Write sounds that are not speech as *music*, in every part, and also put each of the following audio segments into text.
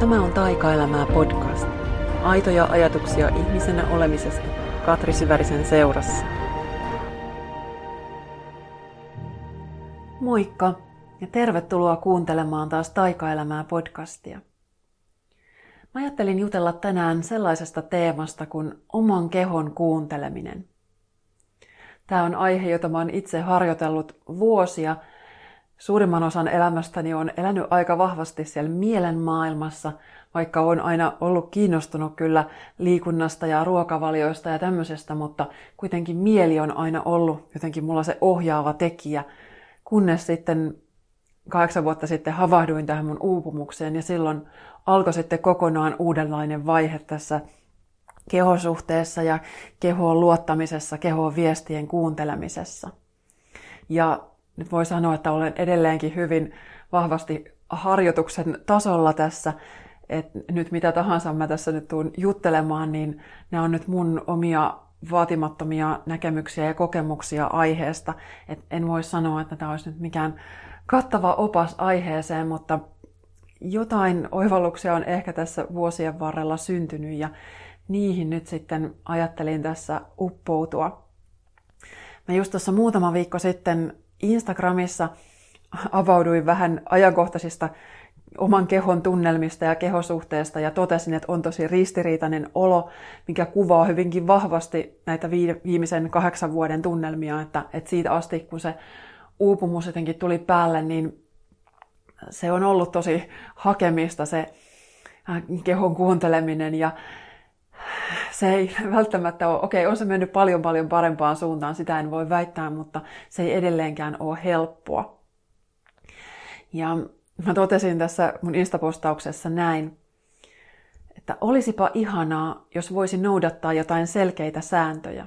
Tämä on Taikaelämää podcast. Aitoja ajatuksia ihmisenä olemisesta Katri Syvärisen seurassa. Moikka ja tervetuloa kuuntelemaan taas Taikaelämää podcastia. Mä ajattelin jutella tänään sellaisesta teemasta kuin oman kehon kuunteleminen. Tämä on aihe, jota mä oon itse harjoitellut vuosia – suurimman osan elämästäni on elänyt aika vahvasti siellä mielen maailmassa, vaikka on aina ollut kiinnostunut kyllä liikunnasta ja ruokavalioista ja tämmöisestä, mutta kuitenkin mieli on aina ollut jotenkin mulla se ohjaava tekijä, kunnes sitten kahdeksan vuotta sitten havahduin tähän mun uupumukseen ja silloin alkoi sitten kokonaan uudenlainen vaihe tässä kehosuhteessa ja kehoon luottamisessa, kehoon viestien kuuntelemisessa. Ja nyt voi sanoa, että olen edelleenkin hyvin vahvasti harjoituksen tasolla tässä, että nyt mitä tahansa mä tässä nyt tuun juttelemaan, niin ne on nyt mun omia vaatimattomia näkemyksiä ja kokemuksia aiheesta. Et en voi sanoa, että tämä olisi nyt mikään kattava opas aiheeseen, mutta jotain oivalluksia on ehkä tässä vuosien varrella syntynyt ja niihin nyt sitten ajattelin tässä uppoutua. Mä just tuossa muutama viikko sitten Instagramissa avauduin vähän ajankohtaisista oman kehon tunnelmista ja kehosuhteesta ja totesin, että on tosi ristiriitainen olo, mikä kuvaa hyvinkin vahvasti näitä viimeisen kahdeksan vuoden tunnelmia, että, että siitä asti kun se uupumus jotenkin tuli päälle, niin se on ollut tosi hakemista se äh, kehon kuunteleminen ja se ei *laughs* välttämättä ole, okei, on se mennyt paljon paljon parempaan suuntaan, sitä en voi väittää, mutta se ei edelleenkään ole helppoa. Ja mä totesin tässä mun instapostauksessa näin, että olisipa ihanaa, jos voisin noudattaa jotain selkeitä sääntöjä.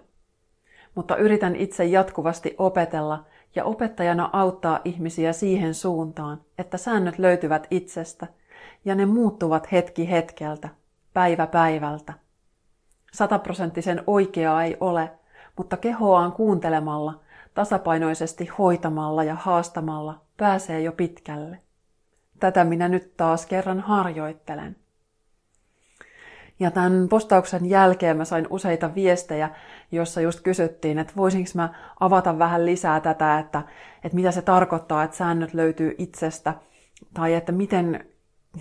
Mutta yritän itse jatkuvasti opetella ja opettajana auttaa ihmisiä siihen suuntaan, että säännöt löytyvät itsestä ja ne muuttuvat hetki hetkeltä, päivä päivältä Sataprosenttisen oikeaa ei ole, mutta kehoaan kuuntelemalla, tasapainoisesti hoitamalla ja haastamalla pääsee jo pitkälle. Tätä minä nyt taas kerran harjoittelen. Ja tämän postauksen jälkeen mä sain useita viestejä, jossa just kysyttiin, että voisinko mä avata vähän lisää tätä, että, että mitä se tarkoittaa, että säännöt löytyy itsestä, tai että miten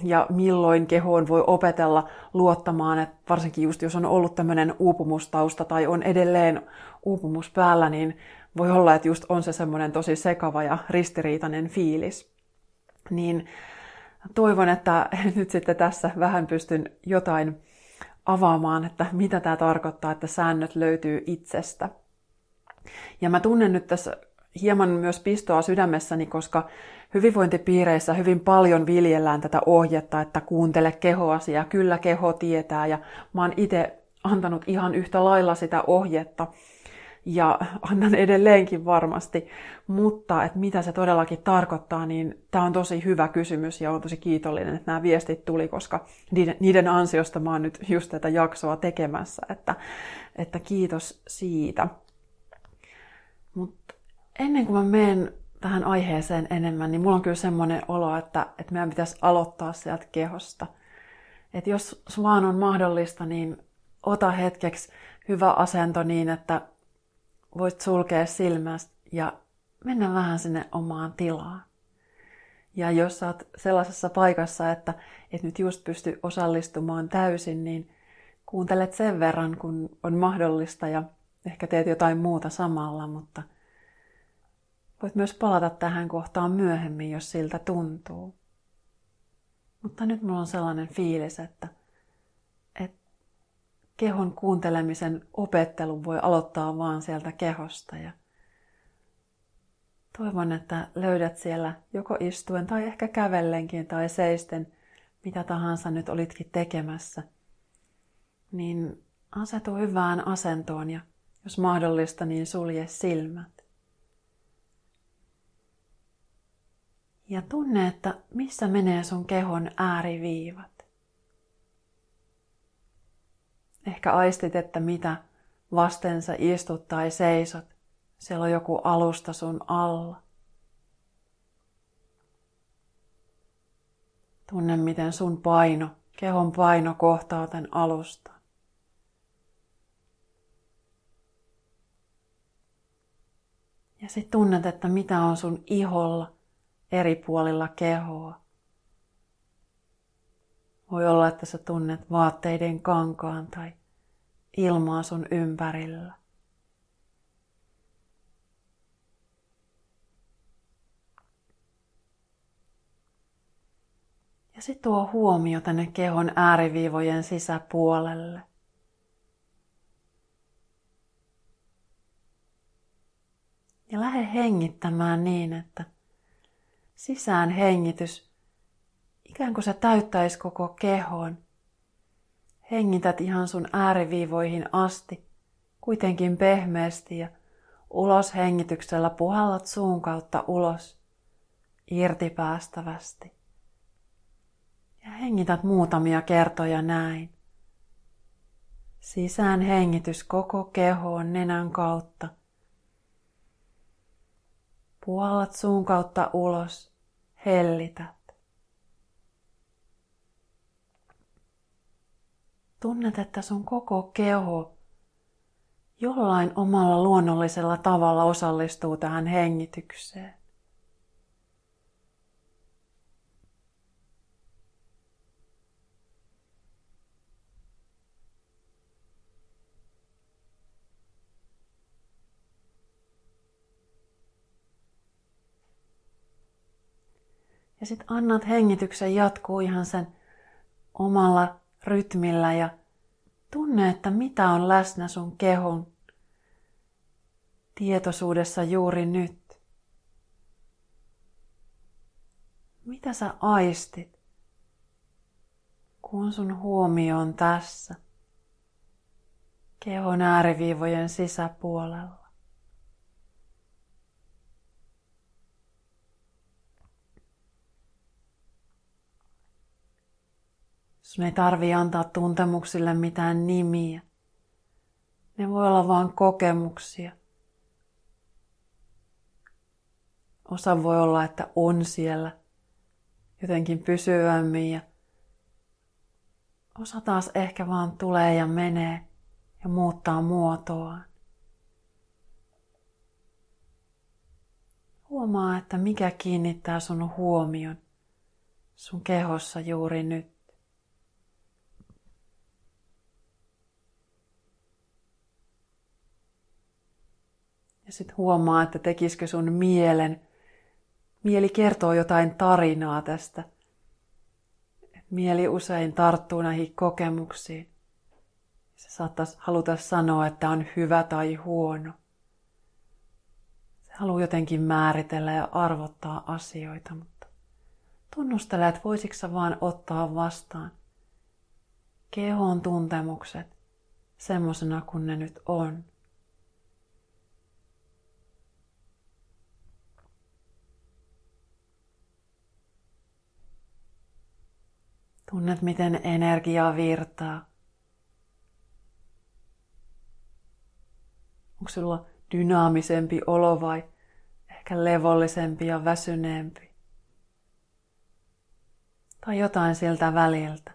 ja milloin kehoon voi opetella luottamaan, että varsinkin just jos on ollut tämmöinen uupumustausta tai on edelleen uupumus päällä, niin voi olla, että just on se semmoinen tosi sekava ja ristiriitainen fiilis. Niin toivon, että *laughs* nyt sitten tässä vähän pystyn jotain avaamaan, että mitä tämä tarkoittaa, että säännöt löytyy itsestä. Ja mä tunnen nyt tässä hieman myös pistoa sydämessäni, koska hyvinvointipiireissä hyvin paljon viljellään tätä ohjetta, että kuuntele kehoasi ja kyllä keho tietää. Ja mä oon itse antanut ihan yhtä lailla sitä ohjetta ja annan edelleenkin varmasti, mutta että mitä se todellakin tarkoittaa, niin tämä on tosi hyvä kysymys ja on tosi kiitollinen, että nämä viestit tuli, koska niiden, ansiosta mä oon nyt just tätä jaksoa tekemässä, että, että kiitos siitä. Mutta ennen kuin mä menen tähän aiheeseen enemmän, niin mulla on kyllä semmoinen olo, että, että meidän pitäisi aloittaa sieltä kehosta. Että jos vaan on mahdollista, niin ota hetkeksi hyvä asento niin, että voit sulkea silmästä ja mennä vähän sinne omaan tilaan. Ja jos sä oot sellaisessa paikassa, että et nyt just pysty osallistumaan täysin, niin kuuntelet sen verran, kun on mahdollista ja ehkä teet jotain muuta samalla, mutta Voit myös palata tähän kohtaan myöhemmin, jos siltä tuntuu. Mutta nyt mulla on sellainen fiilis, että, että kehon kuuntelemisen opettelu voi aloittaa vaan sieltä kehosta. Ja toivon, että löydät siellä joko istuen tai ehkä kävellenkin tai seisten, mitä tahansa nyt olitkin tekemässä. Niin asetu hyvään asentoon ja jos mahdollista, niin sulje silmät. Ja tunne, että missä menee sun kehon ääriviivat. Ehkä aistit, että mitä vasten sä istut tai seisot. Siellä on joku alusta sun alla. Tunne, miten sun paino kehon paino kohtaa tämän alusta. Ja sitten tunnet, että mitä on sun iholla eri puolilla kehoa. Voi olla, että sä tunnet vaatteiden kankaan tai ilmaa sun ympärillä. Ja sitten tuo huomio tänne kehon ääriviivojen sisäpuolelle. Ja lähde hengittämään niin, että sisään hengitys ikään kuin se täyttäisi koko kehon. Hengität ihan sun ääriviivoihin asti, kuitenkin pehmeästi ja ulos hengityksellä puhallat suun kautta ulos, irti päästävästi. Ja hengität muutamia kertoja näin. Sisään hengitys koko kehoon nenän kautta. Puhallat suun kautta ulos, hellität. Tunnet, että sun koko keho jollain omalla luonnollisella tavalla osallistuu tähän hengitykseen. Ja sitten annat hengityksen jatkuu ihan sen omalla rytmillä ja tunne, että mitä on läsnä sun kehon tietoisuudessa juuri nyt. Mitä sä aistit, kun sun huomio on tässä, kehon ääriviivojen sisäpuolella? Sun ei tarvi antaa tuntemuksille mitään nimiä. Ne voi olla vain kokemuksia. Osa voi olla, että on siellä jotenkin pysyvämmin ja osa taas ehkä vaan tulee ja menee ja muuttaa muotoaan. Huomaa, että mikä kiinnittää sun huomion sun kehossa juuri nyt. Ja sitten huomaa, että tekisikö sun mielen. Mieli kertoo jotain tarinaa tästä. Mieli usein tarttuu näihin kokemuksiin. Se saattaisi haluta sanoa, että on hyvä tai huono. Se haluaa jotenkin määritellä ja arvottaa asioita, mutta tunnustele, että voisitko sä vaan ottaa vastaan kehon tuntemukset semmoisena kuin ne nyt on. Tunnet, miten energia virtaa. Onko sulla dynaamisempi olo vai ehkä levollisempi ja väsyneempi? Tai jotain siltä väliltä.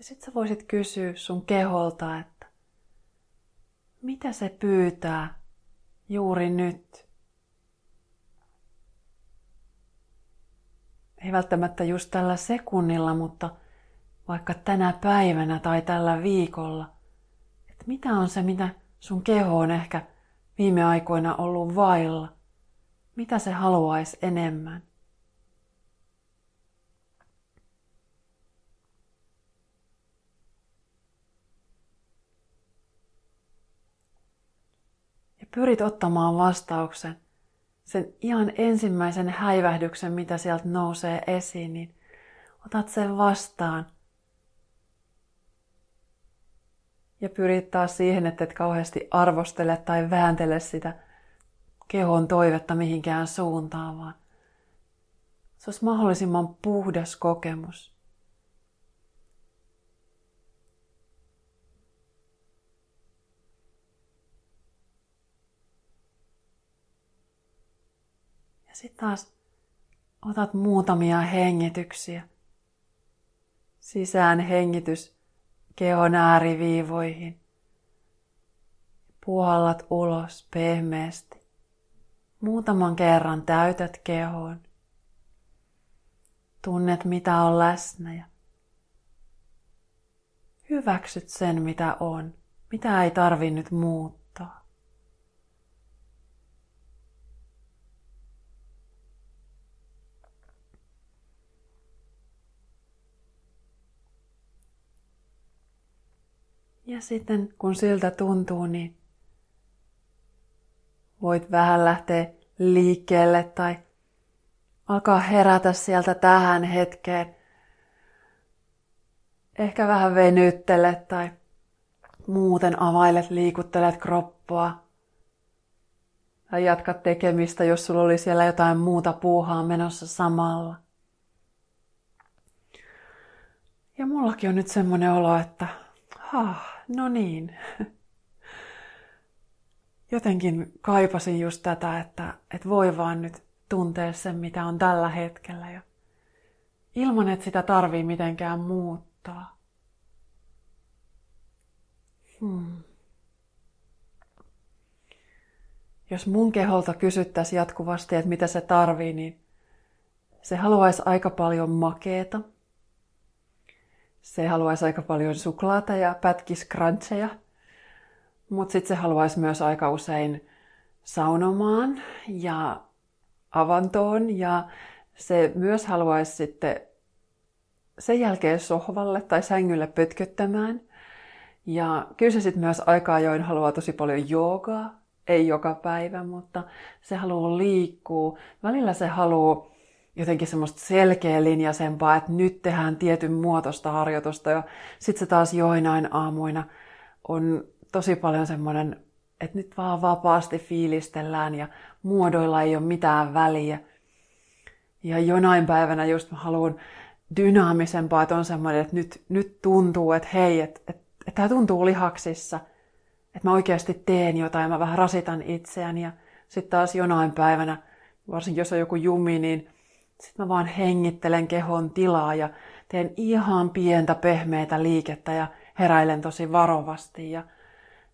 Ja sit sä voisit kysyä sun keholta, että mitä se pyytää juuri nyt. Ei välttämättä just tällä sekunnilla, mutta vaikka tänä päivänä tai tällä viikolla. Että mitä on se, mitä sun keho on ehkä viime aikoina ollut vailla? Mitä se haluaisi enemmän? Pyrit ottamaan vastauksen, sen ihan ensimmäisen häivähdyksen, mitä sieltä nousee esiin, niin otat sen vastaan. Ja pyrit taas siihen, että et kauheasti arvostele tai vääntele sitä kehon toivetta mihinkään suuntaan, vaan se olisi mahdollisimman puhdas kokemus. Sitten taas otat muutamia hengityksiä. Sisään hengitys kehon ääriviivoihin. Puhallat ulos pehmeästi. Muutaman kerran täytät kehoon. Tunnet mitä on läsnä ja hyväksyt sen mitä on, mitä ei tarvi nyt muuttaa. Sitten kun siltä tuntuu, niin voit vähän lähteä liikkeelle tai alkaa herätä sieltä tähän hetkeen. Ehkä vähän venyttelet tai muuten availet, liikuttelet kroppaa. Tai jatkat tekemistä, jos sulla oli siellä jotain muuta puuhaa menossa samalla. Ja mullakin on nyt semmoinen olo, että ha, no niin. Jotenkin kaipasin just tätä, että, että voi vaan nyt tuntea sen, mitä on tällä hetkellä. Ja ilman, että sitä tarvii mitenkään muuttaa. Hmm. Jos mun keholta kysyttäisiin jatkuvasti, että mitä se tarvii, niin se haluaisi aika paljon makeeta. Se haluaisi aika paljon suklaata ja pätkiskrantseja. Mutta sitten se haluaisi myös aika usein saunomaan ja avantoon ja se myös haluaisi sitten sen jälkeen sohvalle tai sängylle pötköttämään. Ja kyllä se sitten myös aika ajoin haluaa tosi paljon joogaa, ei joka päivä, mutta se haluaa liikkua. Välillä se haluaa jotenkin semmoista selkeä linjasempaa, että nyt tehdään tietyn muotoista harjoitusta ja sitten se taas joinain aamuina on tosi paljon semmoinen että nyt vaan vapaasti fiilistellään ja muodoilla ei ole mitään väliä. Ja jonain päivänä just mä haluan dynaamisempaa, että on semmoinen, että nyt, nyt tuntuu, että hei, että, että, että tämä tuntuu lihaksissa, että mä oikeasti teen jotain mä vähän rasitan itseäni ja sitten taas jonain päivänä, varsinkin jos on joku jumi, niin sitten mä vaan hengittelen kehon tilaa ja teen ihan pientä pehmeitä liikettä ja heräilen tosi varovasti ja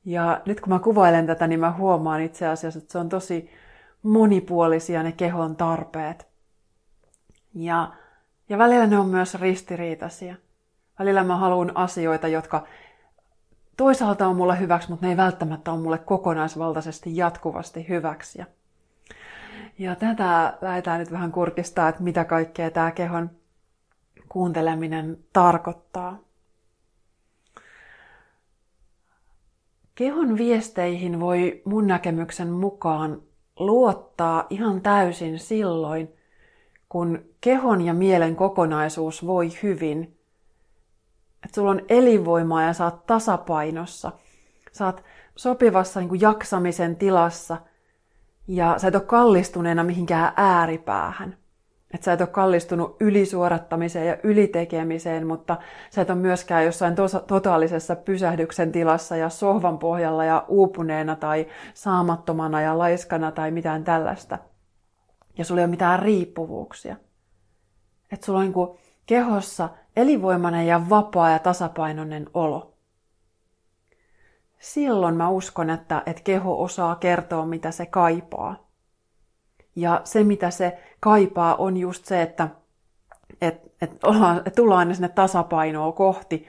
ja nyt kun mä kuvailen tätä, niin mä huomaan itse asiassa, että se on tosi monipuolisia ne kehon tarpeet. Ja, ja välillä ne on myös ristiriitaisia. Välillä mä haluan asioita, jotka toisaalta on mulle hyväksi, mutta ne ei välttämättä ole mulle kokonaisvaltaisesti jatkuvasti hyväksi. Ja tätä lähdetään nyt vähän kurkistaa, että mitä kaikkea tämä kehon kuunteleminen tarkoittaa. Kehon viesteihin voi mun näkemyksen mukaan luottaa ihan täysin silloin, kun kehon ja mielen kokonaisuus voi hyvin. Että sulla on elinvoimaa ja saat tasapainossa. Saat sopivassa niin jaksamisen tilassa ja sä et ole kallistuneena mihinkään ääripäähän. Että sä et ole kallistunut ylisuorattamiseen ja ylitekemiseen, mutta sä et ole myöskään jossain tos- totaalisessa pysähdyksen tilassa ja sohvan pohjalla ja uupuneena tai saamattomana ja laiskana tai mitään tällaista. Ja sulla ei ole mitään riippuvuuksia. Että sulla on niin kehossa elinvoimainen ja vapaa ja tasapainoinen olo. Silloin mä uskon, että, että keho osaa kertoa, mitä se kaipaa. Ja se, mitä se kaipaa, on just se, että et, et, ollaan, et tullaan aina sinne tasapainoa kohti,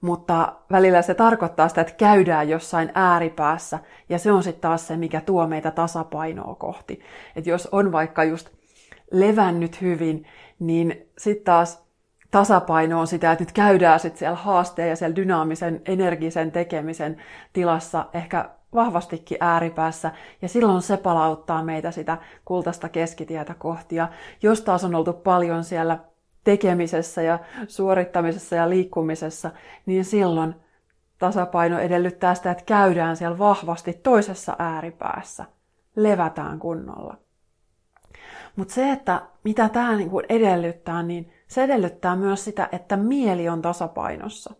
mutta välillä se tarkoittaa sitä, että käydään jossain ääripäässä, ja se on sitten taas se, mikä tuo meitä tasapainoa kohti. Että jos on vaikka just levännyt hyvin, niin sitten taas tasapaino on sitä, että nyt käydään sitten siellä haasteen ja siellä dynaamisen, energisen tekemisen tilassa ehkä vahvastikin ääripäässä, ja silloin se palauttaa meitä sitä kultaista keskitietä kohti. Ja jos taas on oltu paljon siellä tekemisessä ja suorittamisessa ja liikkumisessa, niin silloin tasapaino edellyttää sitä, että käydään siellä vahvasti toisessa ääripäässä. Levätään kunnolla. Mutta se, että mitä tämä niinku edellyttää, niin se edellyttää myös sitä, että mieli on tasapainossa.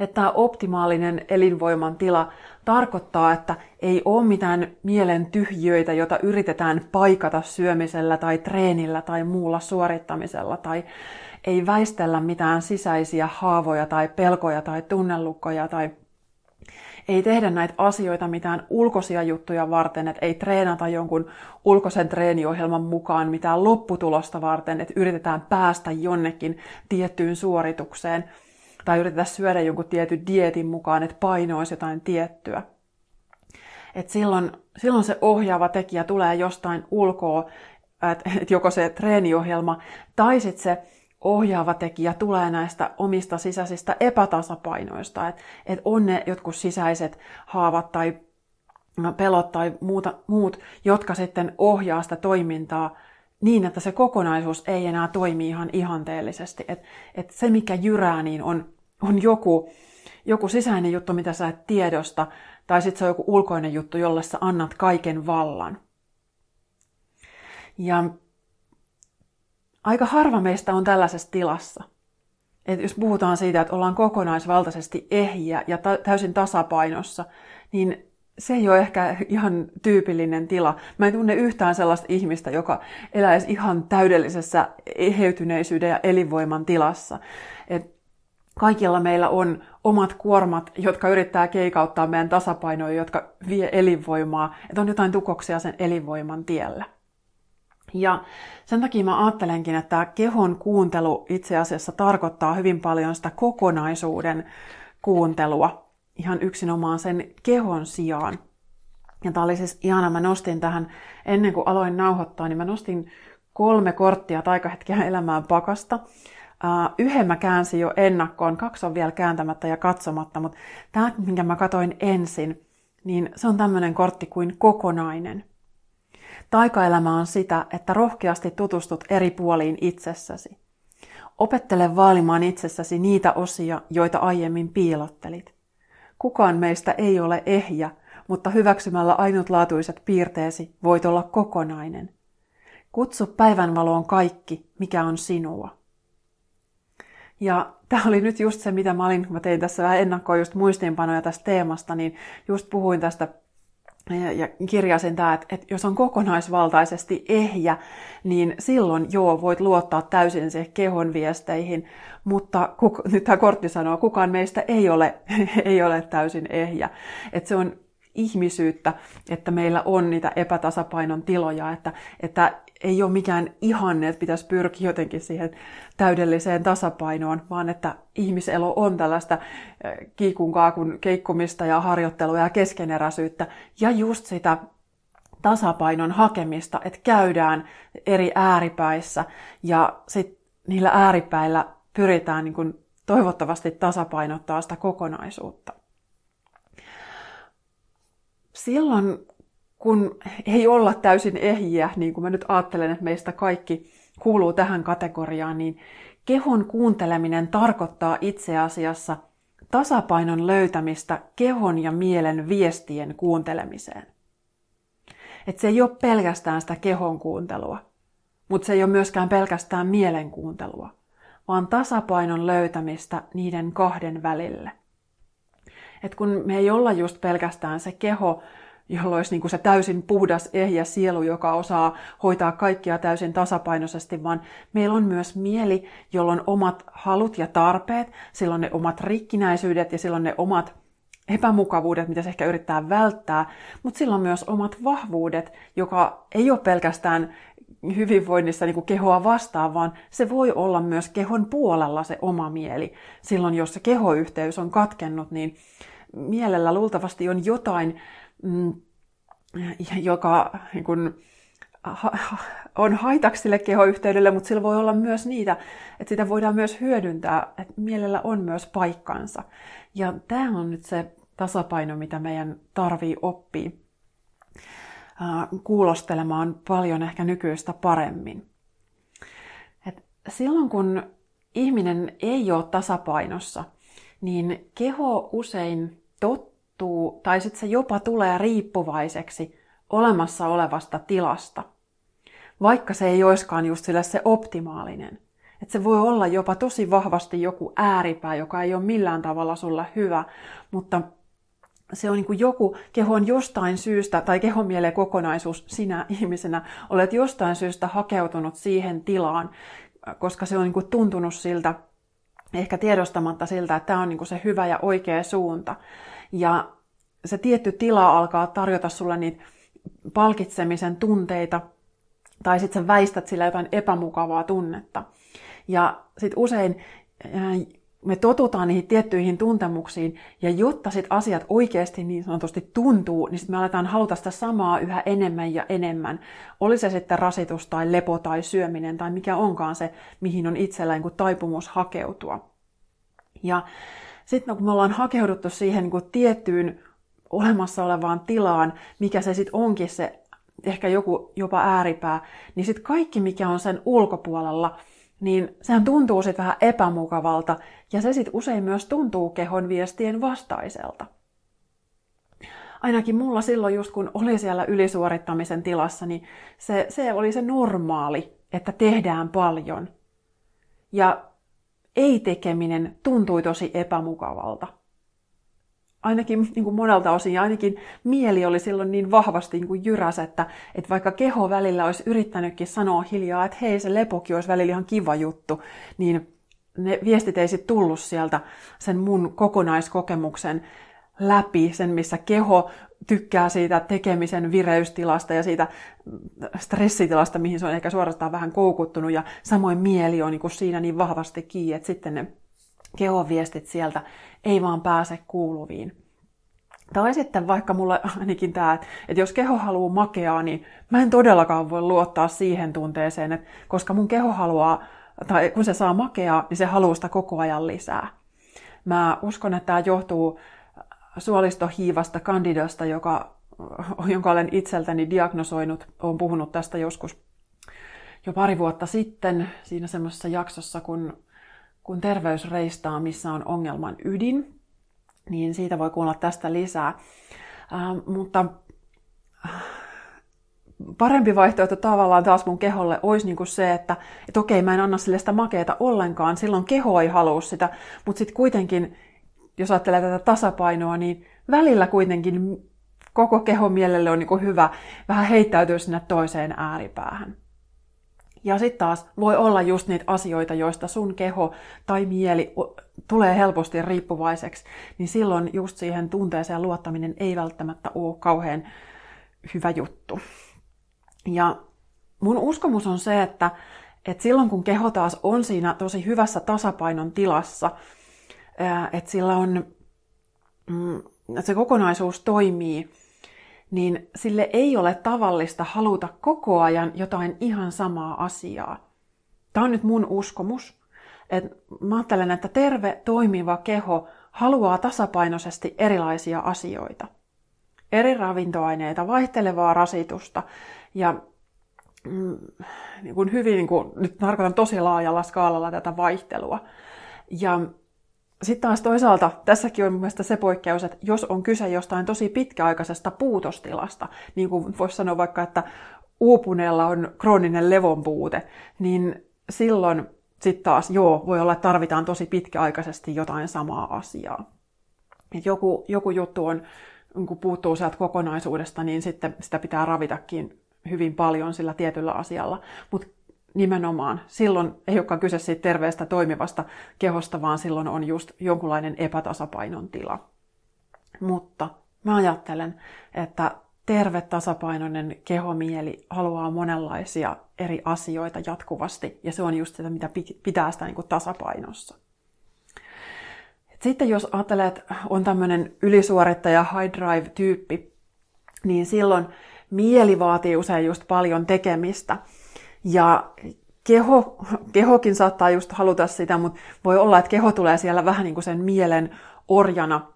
Että tämä optimaalinen elinvoiman tila tarkoittaa, että ei ole mitään mielen tyhjöitä, jota yritetään paikata syömisellä tai treenillä tai muulla suorittamisella tai ei väistellä mitään sisäisiä haavoja tai pelkoja tai tunnelukkoja tai ei tehdä näitä asioita mitään ulkoisia juttuja varten, että ei treenata jonkun ulkoisen treeniohjelman mukaan mitään lopputulosta varten, että yritetään päästä jonnekin tiettyyn suoritukseen tai yritetään syödä jonkun tietyn dietin mukaan, että paino olisi jotain tiettyä. Et silloin, silloin se ohjaava tekijä tulee jostain ulkoa, että et joko se treeniohjelma tai sitten se ohjaava tekijä tulee näistä omista sisäisistä epätasapainoista, että et on ne jotkut sisäiset haavat tai pelot tai muuta, muut, jotka sitten ohjaa sitä toimintaa niin, että se kokonaisuus ei enää toimi ihan ihanteellisesti. Että et se, mikä jyrää, niin on, on joku, joku sisäinen juttu, mitä sä et tiedosta, tai sitten se on joku ulkoinen juttu, jolle sä annat kaiken vallan. Ja aika harva meistä on tällaisessa tilassa. Et jos puhutaan siitä, että ollaan kokonaisvaltaisesti ehjiä ja ta- täysin tasapainossa, niin se ei ole ehkä ihan tyypillinen tila. Mä en tunne yhtään sellaista ihmistä, joka eläisi ihan täydellisessä eheytyneisyyden ja elinvoiman tilassa. Et kaikilla meillä on omat kuormat, jotka yrittää keikauttaa meidän tasapainoja, jotka vie elinvoimaa. Että on jotain tukoksia sen elinvoiman tiellä. Ja sen takia mä ajattelenkin, että kehon kuuntelu itse asiassa tarkoittaa hyvin paljon sitä kokonaisuuden kuuntelua ihan yksinomaan sen kehon sijaan. Ja tämä oli siis ihana, mä nostin tähän, ennen kuin aloin nauhoittaa, niin mä nostin kolme korttia taikahetkiä elämään pakasta. Uh, yhden mä käänsin jo ennakkoon, kaksi on vielä kääntämättä ja katsomatta, mutta tämä, minkä mä katoin ensin, niin se on tämmöinen kortti kuin kokonainen. Taikaelämä on sitä, että rohkeasti tutustut eri puoliin itsessäsi. Opettele vaalimaan itsessäsi niitä osia, joita aiemmin piilottelit. Kukaan meistä ei ole ehjä, mutta hyväksymällä ainutlaatuiset piirteesi voit olla kokonainen. Kutsu päivänvaloon kaikki, mikä on sinua. Ja tämä oli nyt just se, mitä mä olin, kun mä tein tässä vähän ennakkoa just muistiinpanoja tästä teemasta, niin just puhuin tästä ja kirjasin tämä, että, että jos on kokonaisvaltaisesti ehjä, niin silloin joo, voit luottaa täysin siihen kehon viesteihin, mutta kuk, nyt tämä kortti sanoo, kukaan meistä ei ole, *laughs* ei ole täysin ehjä. Että se on ihmisyyttä, että meillä on niitä epätasapainon tiloja, että, että ei ole mikään ihanne, että pitäisi pyrkiä jotenkin siihen täydelliseen tasapainoon, vaan että ihmiselo on tällaista kiikun kaakun keikkumista ja harjoittelua ja keskeneräisyyttä ja just sitä tasapainon hakemista, että käydään eri ääripäissä ja sitten niillä ääripäillä pyritään niin kuin toivottavasti tasapainottaa sitä kokonaisuutta. Silloin kun ei olla täysin ehjiä, niin kuin mä nyt ajattelen, että meistä kaikki kuuluu tähän kategoriaan, niin kehon kuunteleminen tarkoittaa itse asiassa tasapainon löytämistä kehon ja mielen viestien kuuntelemiseen. Et se ei ole pelkästään sitä kehon kuuntelua, mutta se ei ole myöskään pelkästään mielen kuuntelua, vaan tasapainon löytämistä niiden kahden välille. Et kun me ei olla just pelkästään se keho, jolla olisi niin kuin se täysin puhdas, ehjä sielu, joka osaa hoitaa kaikkia täysin tasapainoisesti, vaan meillä on myös mieli, jolla on omat halut ja tarpeet, silloin ne omat rikkinäisyydet ja silloin ne omat epämukavuudet, mitä se ehkä yrittää välttää, mutta silloin myös omat vahvuudet, joka ei ole pelkästään hyvinvoinnissa niin kuin kehoa vastaan, vaan se voi olla myös kehon puolella se oma mieli. Silloin, jos se kehoyhteys on katkennut, niin mielellä luultavasti on jotain mm, joka niin kun, on haitaksi sille kehoyhteydelle, mutta sillä voi olla myös niitä, että sitä voidaan myös hyödyntää, että mielellä on myös paikkansa. Ja tämä on nyt se tasapaino, mitä meidän tarvii oppia kuulostelemaan paljon ehkä nykyistä paremmin. Et silloin kun ihminen ei ole tasapainossa, niin keho usein tottuu tai sitten se jopa tulee riippuvaiseksi olemassa olevasta tilasta, vaikka se ei olisikaan just sille se optimaalinen. Että se voi olla jopa tosi vahvasti joku ääripää, joka ei ole millään tavalla sulle hyvä, mutta se on niin kuin joku, keho on jostain syystä, tai kehon mieleen kokonaisuus, sinä ihmisenä olet jostain syystä hakeutunut siihen tilaan, koska se on niin kuin tuntunut siltä, ehkä tiedostamatta siltä, että tämä on niin kuin se hyvä ja oikea suunta. Ja se tietty tila alkaa tarjota sulle niitä palkitsemisen tunteita, tai sitten sä väistät sillä jotain epämukavaa tunnetta. Ja sitten usein me totutaan niihin tiettyihin tuntemuksiin, ja jotta sit asiat oikeasti niin sanotusti tuntuu, niin sitten me aletaan haluta sitä samaa yhä enemmän ja enemmän. Oli se sitten rasitus tai lepo tai syöminen tai mikä onkaan se, mihin on itsellä taipumus hakeutua. Ja sitten no, kun me ollaan hakeuduttu siihen niin kuin tiettyyn olemassa olevaan tilaan, mikä se sitten onkin se ehkä joku jopa ääripää, niin sitten kaikki, mikä on sen ulkopuolella, niin sehän tuntuu sitten vähän epämukavalta, ja se sitten usein myös tuntuu kehon viestien vastaiselta. Ainakin mulla silloin just kun oli siellä ylisuorittamisen tilassa, niin se, se oli se normaali, että tehdään paljon. Ja ei-tekeminen tuntui tosi epämukavalta. Ainakin niin kuin monelta osin, ja ainakin mieli oli silloin niin vahvasti niin kuin jyräs, että, että vaikka keho välillä olisi yrittänytkin sanoa hiljaa, että hei, se lepokin olisi välillä ihan kiva juttu, niin ne viestit ei sitten tullut sieltä sen mun kokonaiskokemuksen läpi, sen missä keho tykkää siitä tekemisen vireystilasta ja siitä stressitilasta, mihin se on ehkä suorastaan vähän koukuttunut, ja samoin mieli on niin kuin siinä niin vahvasti kiinni, että sitten ne kehon viestit sieltä ei vaan pääse kuuluviin. Tai sitten vaikka mulla ainakin tämä, että jos keho haluaa makeaa, niin mä en todellakaan voi luottaa siihen tunteeseen, että koska mun keho haluaa, tai kun se saa makeaa, niin se haluaa sitä koko ajan lisää. Mä uskon, että tämä johtuu suolistohiivasta kandidasta, joka, jonka olen itseltäni diagnosoinut. Olen puhunut tästä joskus jo pari vuotta sitten siinä semmoisessa jaksossa, kun kun terveys reistaa, missä on ongelman ydin, niin siitä voi kuulla tästä lisää. Äh, mutta äh, parempi vaihtoehto tavallaan taas mun keholle olisi niin kuin se, että et okei, mä en anna sille sitä makeeta ollenkaan, silloin keho ei halua sitä, mutta sitten kuitenkin, jos ajattelee tätä tasapainoa, niin välillä kuitenkin koko kehon mielelle on niin hyvä vähän heittäytyä sinne toiseen ääripäähän. Ja sitten taas voi olla just niitä asioita, joista sun keho tai mieli tulee helposti riippuvaiseksi, niin silloin just siihen tunteeseen luottaminen ei välttämättä ole kauhean hyvä juttu. Ja mun uskomus on se, että, että silloin kun keho taas on siinä tosi hyvässä tasapainon tilassa, että sillä on, mm, että se kokonaisuus toimii, niin sille ei ole tavallista haluta koko ajan jotain ihan samaa asiaa. Tämä on nyt mun uskomus. Et mä ajattelen, että terve, toimiva keho haluaa tasapainoisesti erilaisia asioita. Eri ravintoaineita, vaihtelevaa rasitusta ja mm, niin kuin hyvin, niin kuin, nyt tarkoitan tosi laajalla skaalalla tätä vaihtelua. Ja sitten taas toisaalta tässäkin on mielestäni se poikkeus, että jos on kyse jostain tosi pitkäaikaisesta puutostilasta, niin kuin voisi sanoa vaikka, että uupuneella on krooninen levonpuute, niin silloin sitten taas, joo, voi olla, että tarvitaan tosi pitkäaikaisesti jotain samaa asiaa. Et joku, joku juttu on, kun puuttuu sieltä kokonaisuudesta, niin sitten sitä pitää ravitakin hyvin paljon sillä tietyllä asialla. Mutta nimenomaan. Silloin ei olekaan kyse siitä terveestä toimivasta kehosta, vaan silloin on just jonkunlainen epätasapainon tila. Mutta mä ajattelen, että terve tasapainoinen kehomieli haluaa monenlaisia eri asioita jatkuvasti, ja se on just sitä, mitä pitää sitä niin kuin tasapainossa. Sitten jos ajattelee, että on tämmöinen ylisuorittaja high drive-tyyppi, niin silloin mieli vaatii usein just paljon tekemistä – ja keho, kehokin saattaa just haluta sitä, mutta voi olla, että keho tulee siellä vähän niin kuin sen mielen orjana,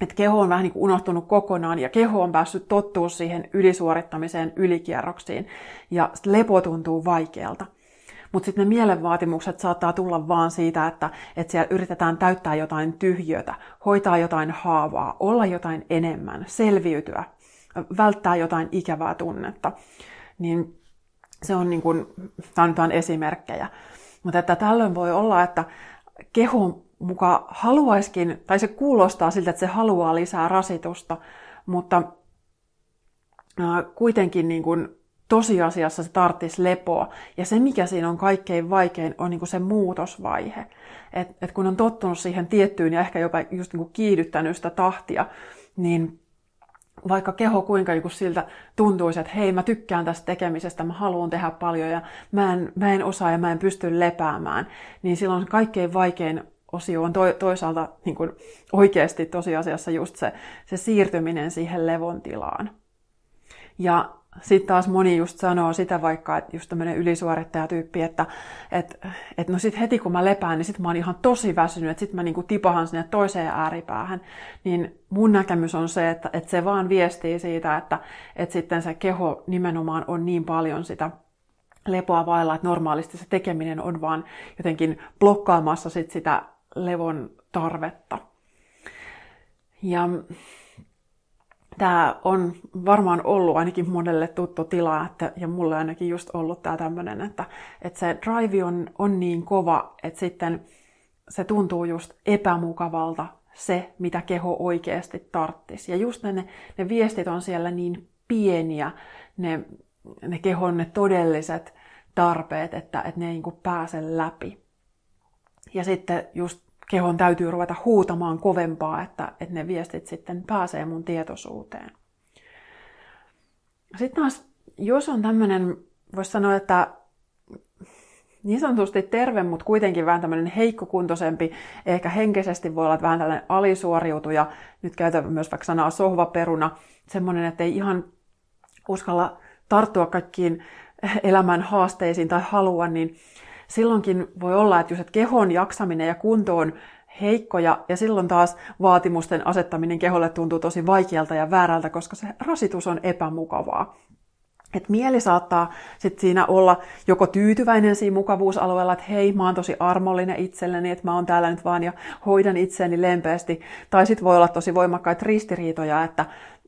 että keho on vähän niin kuin unohtunut kokonaan ja keho on päässyt tottua siihen ylisuorittamiseen, ylikierroksiin ja lepo tuntuu vaikealta. Mutta sitten ne mielenvaatimukset saattaa tulla vaan siitä, että, että siellä yritetään täyttää jotain tyhjötä, hoitaa jotain haavaa, olla jotain enemmän, selviytyä, välttää jotain ikävää tunnetta. Niin se on niin kuin, tämä esimerkkejä. Mutta että tällöin voi olla, että keho muka haluaiskin, tai se kuulostaa siltä, että se haluaa lisää rasitusta, mutta kuitenkin niin kuin tosiasiassa se tarttisi lepoa. Ja se, mikä siinä on kaikkein vaikein, on niin kuin se muutosvaihe. Et, et kun on tottunut siihen tiettyyn ja ehkä jopa just niin kuin kiihdyttänyt sitä tahtia, niin vaikka keho kuinka niin siltä tuntuisi, että hei, mä tykkään tästä tekemisestä, mä haluan tehdä paljon ja mä en, mä en osaa ja mä en pysty lepäämään, niin silloin kaikkein vaikein osio on to, toisaalta niin kuin oikeasti tosiasiassa just se, se siirtyminen siihen levon tilaan. Ja sitten taas moni just sanoo sitä vaikka, että just tämmöinen ylisuorittajatyyppi, että et, et no sit heti kun mä lepään, niin sit mä oon ihan tosi väsynyt, että sit mä niinku tipahan sinne toiseen ääripäähän. Niin mun näkemys on se, että, että se vaan viestii siitä, että, että sitten se keho nimenomaan on niin paljon sitä lepoa vailla, että normaalisti se tekeminen on vaan jotenkin blokkaamassa sit sitä levon tarvetta. Ja tämä on varmaan ollut ainakin monelle tuttu tila, että, ja mulle ainakin just ollut tämä tämmöinen, että, että se drive on, on niin kova, että sitten se tuntuu just epämukavalta se, mitä keho oikeasti tarttisi. Ja just ne, ne viestit on siellä niin pieniä, ne, ne kehon ne todelliset tarpeet, että, että ne ei niin pääse läpi. Ja sitten just kehon täytyy ruveta huutamaan kovempaa, että, että ne viestit sitten pääsee mun tietoisuuteen. Sitten taas, jos on tämmöinen, voisi sanoa, että niin sanotusti terve, mutta kuitenkin vähän tämmöinen heikkokuntoisempi, ehkä henkisesti voi olla vähän tällainen alisuoriutuja, nyt käytän myös vaikka sanaa sohvaperuna, semmoinen, että ei ihan uskalla tarttua kaikkiin elämän haasteisiin tai halua, niin silloinkin voi olla, että jos et kehon jaksaminen ja kunto on heikkoja, ja silloin taas vaatimusten asettaminen keholle tuntuu tosi vaikealta ja väärältä, koska se rasitus on epämukavaa. Et mieli saattaa sit siinä olla joko tyytyväinen siinä mukavuusalueella, että hei, mä oon tosi armollinen itselleni, että mä oon täällä nyt vaan ja hoidan itseäni lempeästi. Tai sitten voi olla tosi voimakkaita ristiriitoja, että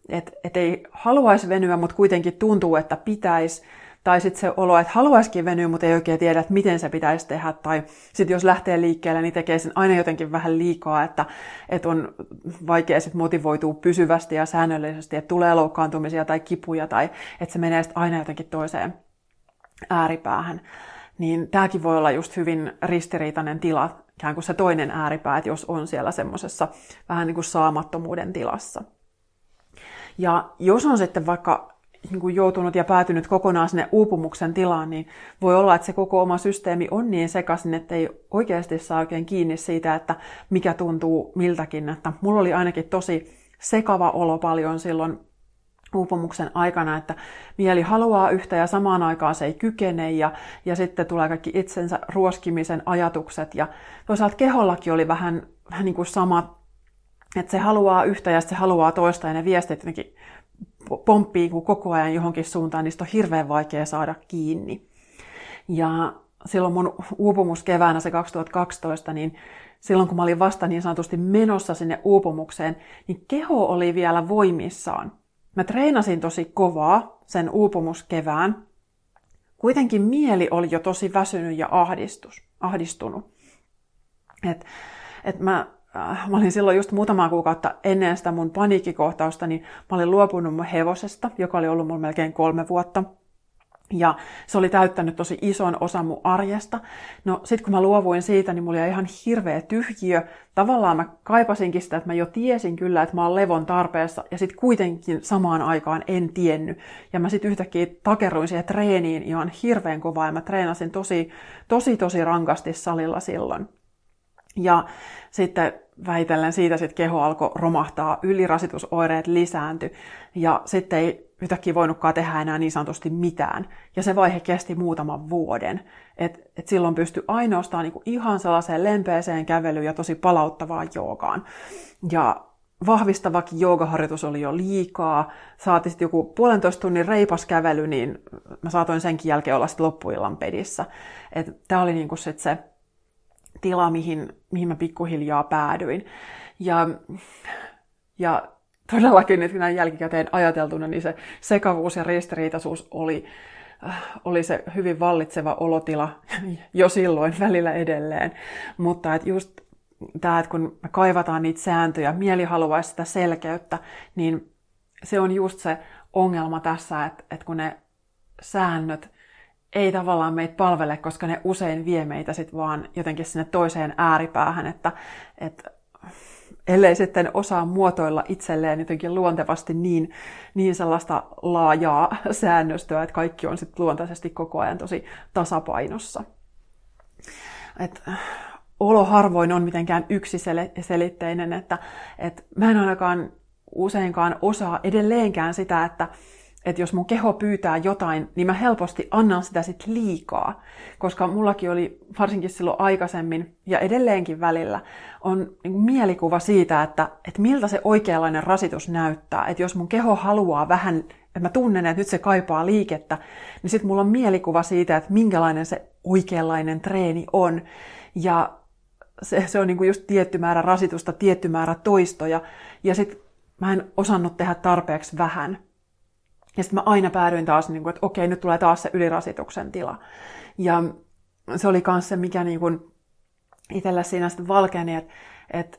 et, et ei haluaisi venyä, mutta kuitenkin tuntuu, että pitäisi. Tai sitten se olo, että haluaisikin venyä, mutta ei oikein tiedä, että miten se pitäisi tehdä. Tai sitten jos lähtee liikkeelle, niin tekee sen aina jotenkin vähän liikaa, että, että on vaikea sitten motivoitua pysyvästi ja säännöllisesti, että tulee loukkaantumisia tai kipuja tai että se menee sitten aina jotenkin toiseen ääripäähän. Niin tämäkin voi olla just hyvin ristiriitainen tila, ikään kuin se toinen ääripää, että jos on siellä semmoisessa vähän niin kuin saamattomuuden tilassa. Ja jos on sitten vaikka niin joutunut ja päätynyt kokonaan sinne uupumuksen tilaan, niin voi olla, että se koko oma systeemi on niin sekaisin, että ei oikeasti saa oikein kiinni siitä, että mikä tuntuu miltäkin. Että mulla oli ainakin tosi sekava olo paljon silloin uupumuksen aikana, että mieli haluaa yhtä ja samaan aikaan se ei kykene ja, ja sitten tulee kaikki itsensä ruoskimisen ajatukset ja toisaalta kehollakin oli vähän, vähän niin kuin sama, että se haluaa yhtä ja se haluaa toista ja ne viestit jotenkin pomppii koko ajan johonkin suuntaan, niin on hirveän vaikea saada kiinni. Ja silloin mun uupumus keväänä se 2012, niin silloin kun mä olin vasta niin sanotusti menossa sinne uupumukseen, niin keho oli vielä voimissaan. Mä treenasin tosi kovaa sen uupumuskevään. Kuitenkin mieli oli jo tosi väsynyt ja ahdistus, ahdistunut. Et, et mä Äh, mä olin silloin just muutama kuukautta ennen sitä mun paniikkikohtausta, niin mä olin luopunut mun hevosesta, joka oli ollut mun melkein kolme vuotta. Ja se oli täyttänyt tosi ison osan mun arjesta. No sit kun mä luovuin siitä, niin mulla oli ihan hirveä tyhjiö. Tavallaan mä kaipasinkin sitä, että mä jo tiesin kyllä, että mä oon levon tarpeessa. Ja sit kuitenkin samaan aikaan en tiennyt. Ja mä sit yhtäkkiä takerruin siihen treeniin ihan hirveän kovaa. Ja mä treenasin tosi, tosi, tosi rankasti salilla silloin. Ja sitten väitellen siitä sitten keho alkoi romahtaa, ylirasitusoireet lisääntyi ja sitten ei yhtäkkiä voinutkaan tehdä enää niin sanotusti mitään. Ja se vaihe kesti muutaman vuoden. Et, et silloin pystyi ainoastaan niinku ihan sellaiseen lempeeseen kävelyyn ja tosi palauttavaan joogaan. Ja vahvistavakin joogaharjoitus oli jo liikaa. Saati sitten joku puolentoista tunnin reipas kävely, niin mä saatoin senkin jälkeen olla sitten loppuillan pedissä. Tämä oli niinku sit se tila, mihin, mihin mä pikkuhiljaa päädyin. Ja, ja todellakin nyt näin jälkikäteen ajateltuna, niin se sekavuus ja ristiriitaisuus oli äh, oli se hyvin vallitseva olotila *laughs* jo silloin välillä edelleen. Mutta että just tämä, että kun me kaivataan niitä sääntöjä, mieli haluaisi sitä selkeyttä, niin se on just se ongelma tässä, että, että kun ne säännöt ei tavallaan meitä palvele, koska ne usein vie meitä sitten vaan jotenkin sinne toiseen ääripäähän, että, että ellei sitten osaa muotoilla itselleen jotenkin luontevasti niin, niin sellaista laajaa *laughs* säännöstöä, että kaikki on sitten luontaisesti koko ajan tosi tasapainossa. Et, olo harvoin on mitenkään yksiselitteinen, että, että mä en ainakaan useinkaan osaa edelleenkään sitä, että, että jos mun keho pyytää jotain, niin mä helposti annan sitä sitten liikaa. Koska mullakin oli varsinkin silloin aikaisemmin ja edelleenkin välillä on niin mielikuva siitä, että, että miltä se oikeanlainen rasitus näyttää. Että jos mun keho haluaa vähän, että mä tunnen, että nyt se kaipaa liikettä, niin sitten mulla on mielikuva siitä, että minkälainen se oikeanlainen treeni on. Ja se, se on niin kuin just tietty määrä rasitusta, tietty määrä toistoja. Ja sitten mä en osannut tehdä tarpeeksi vähän. Ja sitten mä aina päädyin taas, niin kuin, että okei, nyt tulee taas se ylirasituksen tila. Ja se oli myös se, mikä niin kuin itsellä siinä sitten valkeni, että, että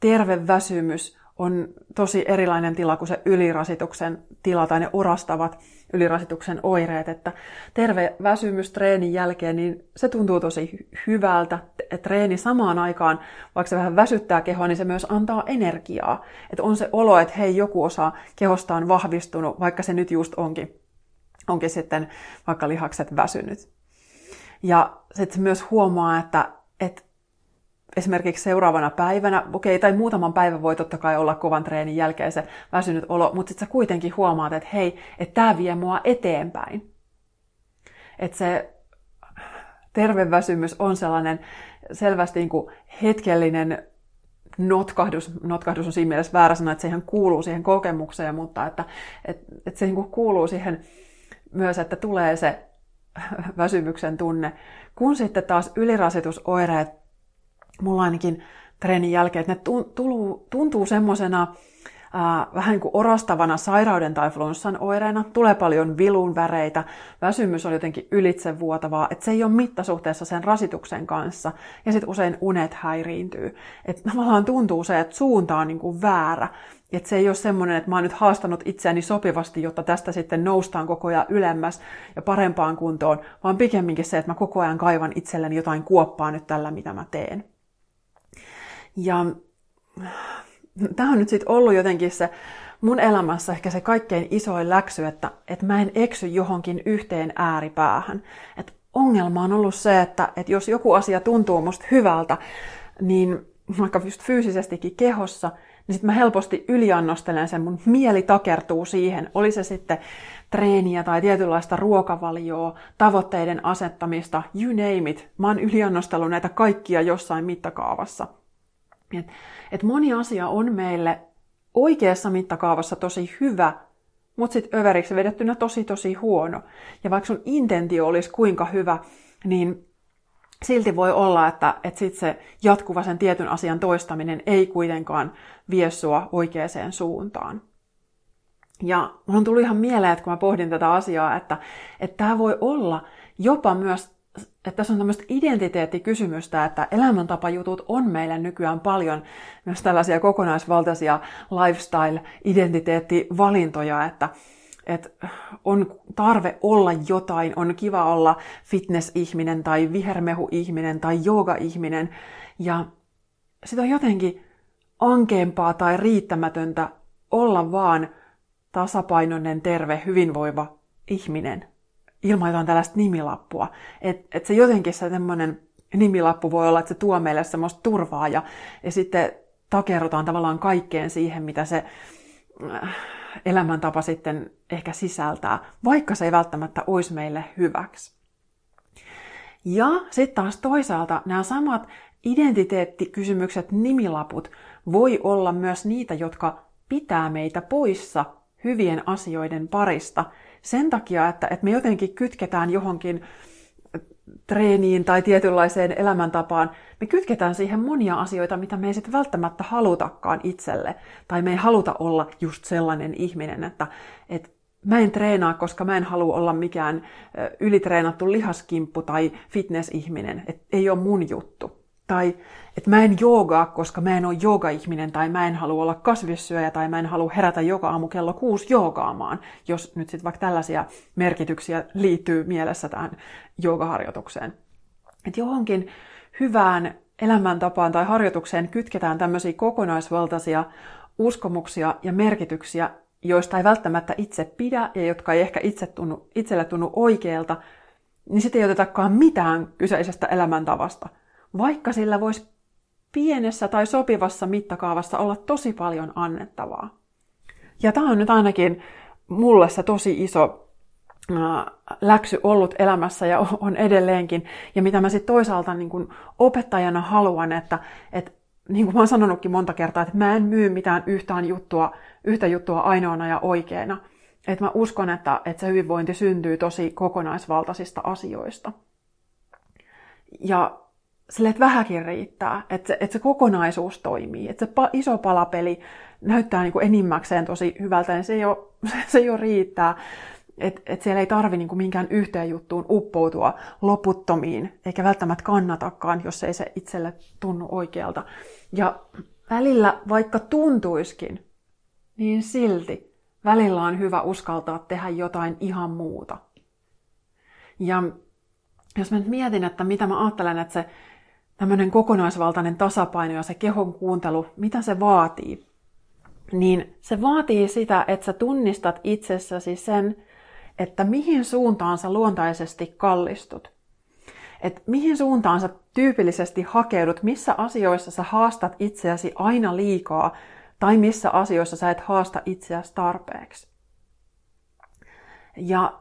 terve väsymys on tosi erilainen tila kuin se ylirasituksen tila tai ne orastavat ylirasituksen oireet, että terve väsymys treenin jälkeen, niin se tuntuu tosi hyvältä. Treeni samaan aikaan, vaikka se vähän väsyttää kehoa, niin se myös antaa energiaa. Että on se olo, että hei, joku osa kehosta on vahvistunut, vaikka se nyt just onkin, onkin sitten vaikka lihakset väsynyt. Ja sitten myös huomaa, että, että esimerkiksi seuraavana päivänä, okei, okay, tai muutaman päivän voi totta kai olla kovan treenin jälkeen se väsynyt olo, mutta sitten sä kuitenkin huomaat, että hei, että tämä vie mua eteenpäin. Että se terve väsymys on sellainen selvästi niin kuin hetkellinen notkahdus, notkahdus on siinä mielessä väärä sana, että se ihan kuuluu siihen kokemukseen, mutta että, että, että se niin kuin kuuluu siihen myös, että tulee se *laughs* väsymyksen tunne, kun sitten taas ylirasitusoireet mulla ainakin treenin jälkeen, että ne tuntuu, tuntuu semmoisena äh, vähän niin kuin orastavana sairauden tai flunssan oireena. Tulee paljon vilun väreitä, väsymys on jotenkin ylitsevuotavaa, että se ei ole mittasuhteessa sen rasituksen kanssa. Ja sitten usein unet häiriintyy. Että tavallaan tuntuu se, että suunta on niin kuin väärä. Että se ei ole semmoinen, että mä oon nyt haastanut itseäni sopivasti, jotta tästä sitten noustaan koko ajan ylemmäs ja parempaan kuntoon, vaan pikemminkin se, että mä koko ajan kaivan itselleni jotain kuoppaa nyt tällä, mitä mä teen. Ja tämä on nyt sitten ollut jotenkin se mun elämässä ehkä se kaikkein isoin läksy, että, että mä en eksy johonkin yhteen ääripäähän. Et ongelma on ollut se, että, että jos joku asia tuntuu musta hyvältä, niin vaikka just fyysisestikin kehossa, niin sitten mä helposti yliannostelen sen, mun mieli takertuu siihen, oli se sitten treeniä tai tietynlaista ruokavalioa, tavoitteiden asettamista, you name it. Mä oon yliannostellut näitä kaikkia jossain mittakaavassa – et, et moni asia on meille oikeassa mittakaavassa tosi hyvä, mutta sitten överiksi vedettynä tosi tosi huono. Ja vaikka sun intentio olisi kuinka hyvä, niin silti voi olla, että, että sit se jatkuva sen tietyn asian toistaminen ei kuitenkaan vie sua oikeaan suuntaan. Ja mulla on tullut ihan mieleen, että kun mä pohdin tätä asiaa, että, että tämä voi olla jopa myös että tässä on tämmöistä identiteettikysymystä, että elämäntapajutut on meillä nykyään paljon myös tällaisia kokonaisvaltaisia lifestyle-identiteettivalintoja, että, että on tarve olla jotain, on kiva olla fitness-ihminen tai vihermehu-ihminen tai jooga-ihminen, ja sitä on jotenkin ankeampaa tai riittämätöntä olla vaan tasapainoinen, terve, hyvinvoiva ihminen ilman jotain tällaista nimilappua. Että et se jotenkin se semmoinen nimilappu voi olla, että se tuo meille semmoista turvaa ja, ja sitten takerrutaan tavallaan kaikkeen siihen, mitä se äh, elämäntapa sitten ehkä sisältää, vaikka se ei välttämättä olisi meille hyväksi. Ja sitten taas toisaalta nämä samat identiteettikysymykset, nimilaput, voi olla myös niitä, jotka pitää meitä poissa hyvien asioiden parista – sen takia, että, että me jotenkin kytketään johonkin treeniin tai tietynlaiseen elämäntapaan, me kytketään siihen monia asioita, mitä me ei sitten välttämättä halutakaan itselle. Tai me ei haluta olla just sellainen ihminen, että, että mä en treenaa, koska mä en halua olla mikään ylitreenattu lihaskimppu tai fitness-ihminen. Et ei ole mun juttu. Tai että mä en joogaa, koska mä en ole jooga-ihminen, tai mä en halua olla kasvissyöjä, tai mä en halua herätä joka aamu kello kuusi joogaamaan, jos nyt sitten vaikka tällaisia merkityksiä liittyy mielessä tähän joogaharjoitukseen. Että johonkin hyvään elämäntapaan tai harjoitukseen kytketään tämmöisiä kokonaisvaltaisia uskomuksia ja merkityksiä, joista ei välttämättä itse pidä ja jotka ei ehkä itse tunnu, itselle tunnu oikealta, niin sitten ei otetakaan mitään kyseisestä elämäntavasta, vaikka sillä voisi pienessä tai sopivassa mittakaavassa olla tosi paljon annettavaa. Ja tämä on nyt ainakin mulle se tosi iso läksy ollut elämässä ja *laughs* on edelleenkin. Ja mitä mä sitten toisaalta niin kun opettajana haluan, että, että niin kuin mä oon sanonutkin monta kertaa, että mä en myy mitään yhtään juttua, yhtä juttua ainoana ja oikeana. Että mä uskon, että, että se hyvinvointi syntyy tosi kokonaisvaltaisista asioista. Ja sille, että vähäkin riittää, että se, että se kokonaisuus toimii, että se pa- iso palapeli näyttää niin kuin enimmäkseen tosi hyvältä, niin se jo, *laughs* se jo riittää. Että et siellä ei tarvi niinku minkään yhteen juttuun uppoutua loputtomiin, eikä välttämättä kannatakaan, jos ei se itselle tunnu oikealta. Ja välillä, vaikka tuntuiskin, niin silti välillä on hyvä uskaltaa tehdä jotain ihan muuta. Ja jos mä nyt mietin, että mitä mä ajattelen, että se tämmöinen kokonaisvaltainen tasapaino ja se kehon kuuntelu, mitä se vaatii, niin se vaatii sitä, että sä tunnistat itsessäsi sen, että mihin suuntaan sä luontaisesti kallistut. Et mihin suuntaan sä tyypillisesti hakeudut, missä asioissa sä haastat itseäsi aina liikaa, tai missä asioissa sä et haasta itseäsi tarpeeksi. Ja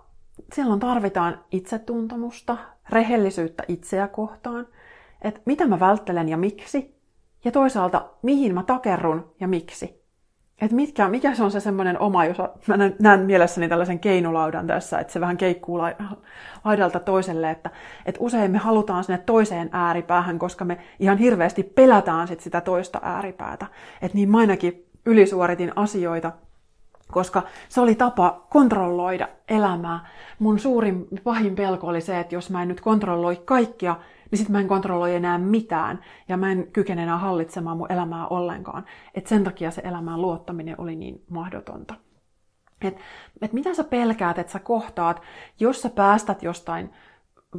silloin tarvitaan itsetuntemusta, rehellisyyttä itseä kohtaan, että mitä mä välttelen ja miksi, ja toisaalta mihin mä takerrun ja miksi että mitkä, mikä se on se semmoinen oma, jos mä näen mielessäni tällaisen keinulaudan tässä, että se vähän keikkuu laidalta toiselle, että, että usein me halutaan sinne toiseen ääripäähän, koska me ihan hirveästi pelätään sit sitä toista ääripäätä. Että niin mä ainakin ylisuoritin asioita, koska se oli tapa kontrolloida elämää. Mun suurin pahin pelko oli se, että jos mä en nyt kontrolloi kaikkia, niin sitten mä en kontrolloi enää mitään ja mä en kykene enää hallitsemaan mun elämää ollenkaan. Et sen takia se elämään luottaminen oli niin mahdotonta. Et, et mitä sä pelkäät, että sä kohtaat, jos sä päästät jostain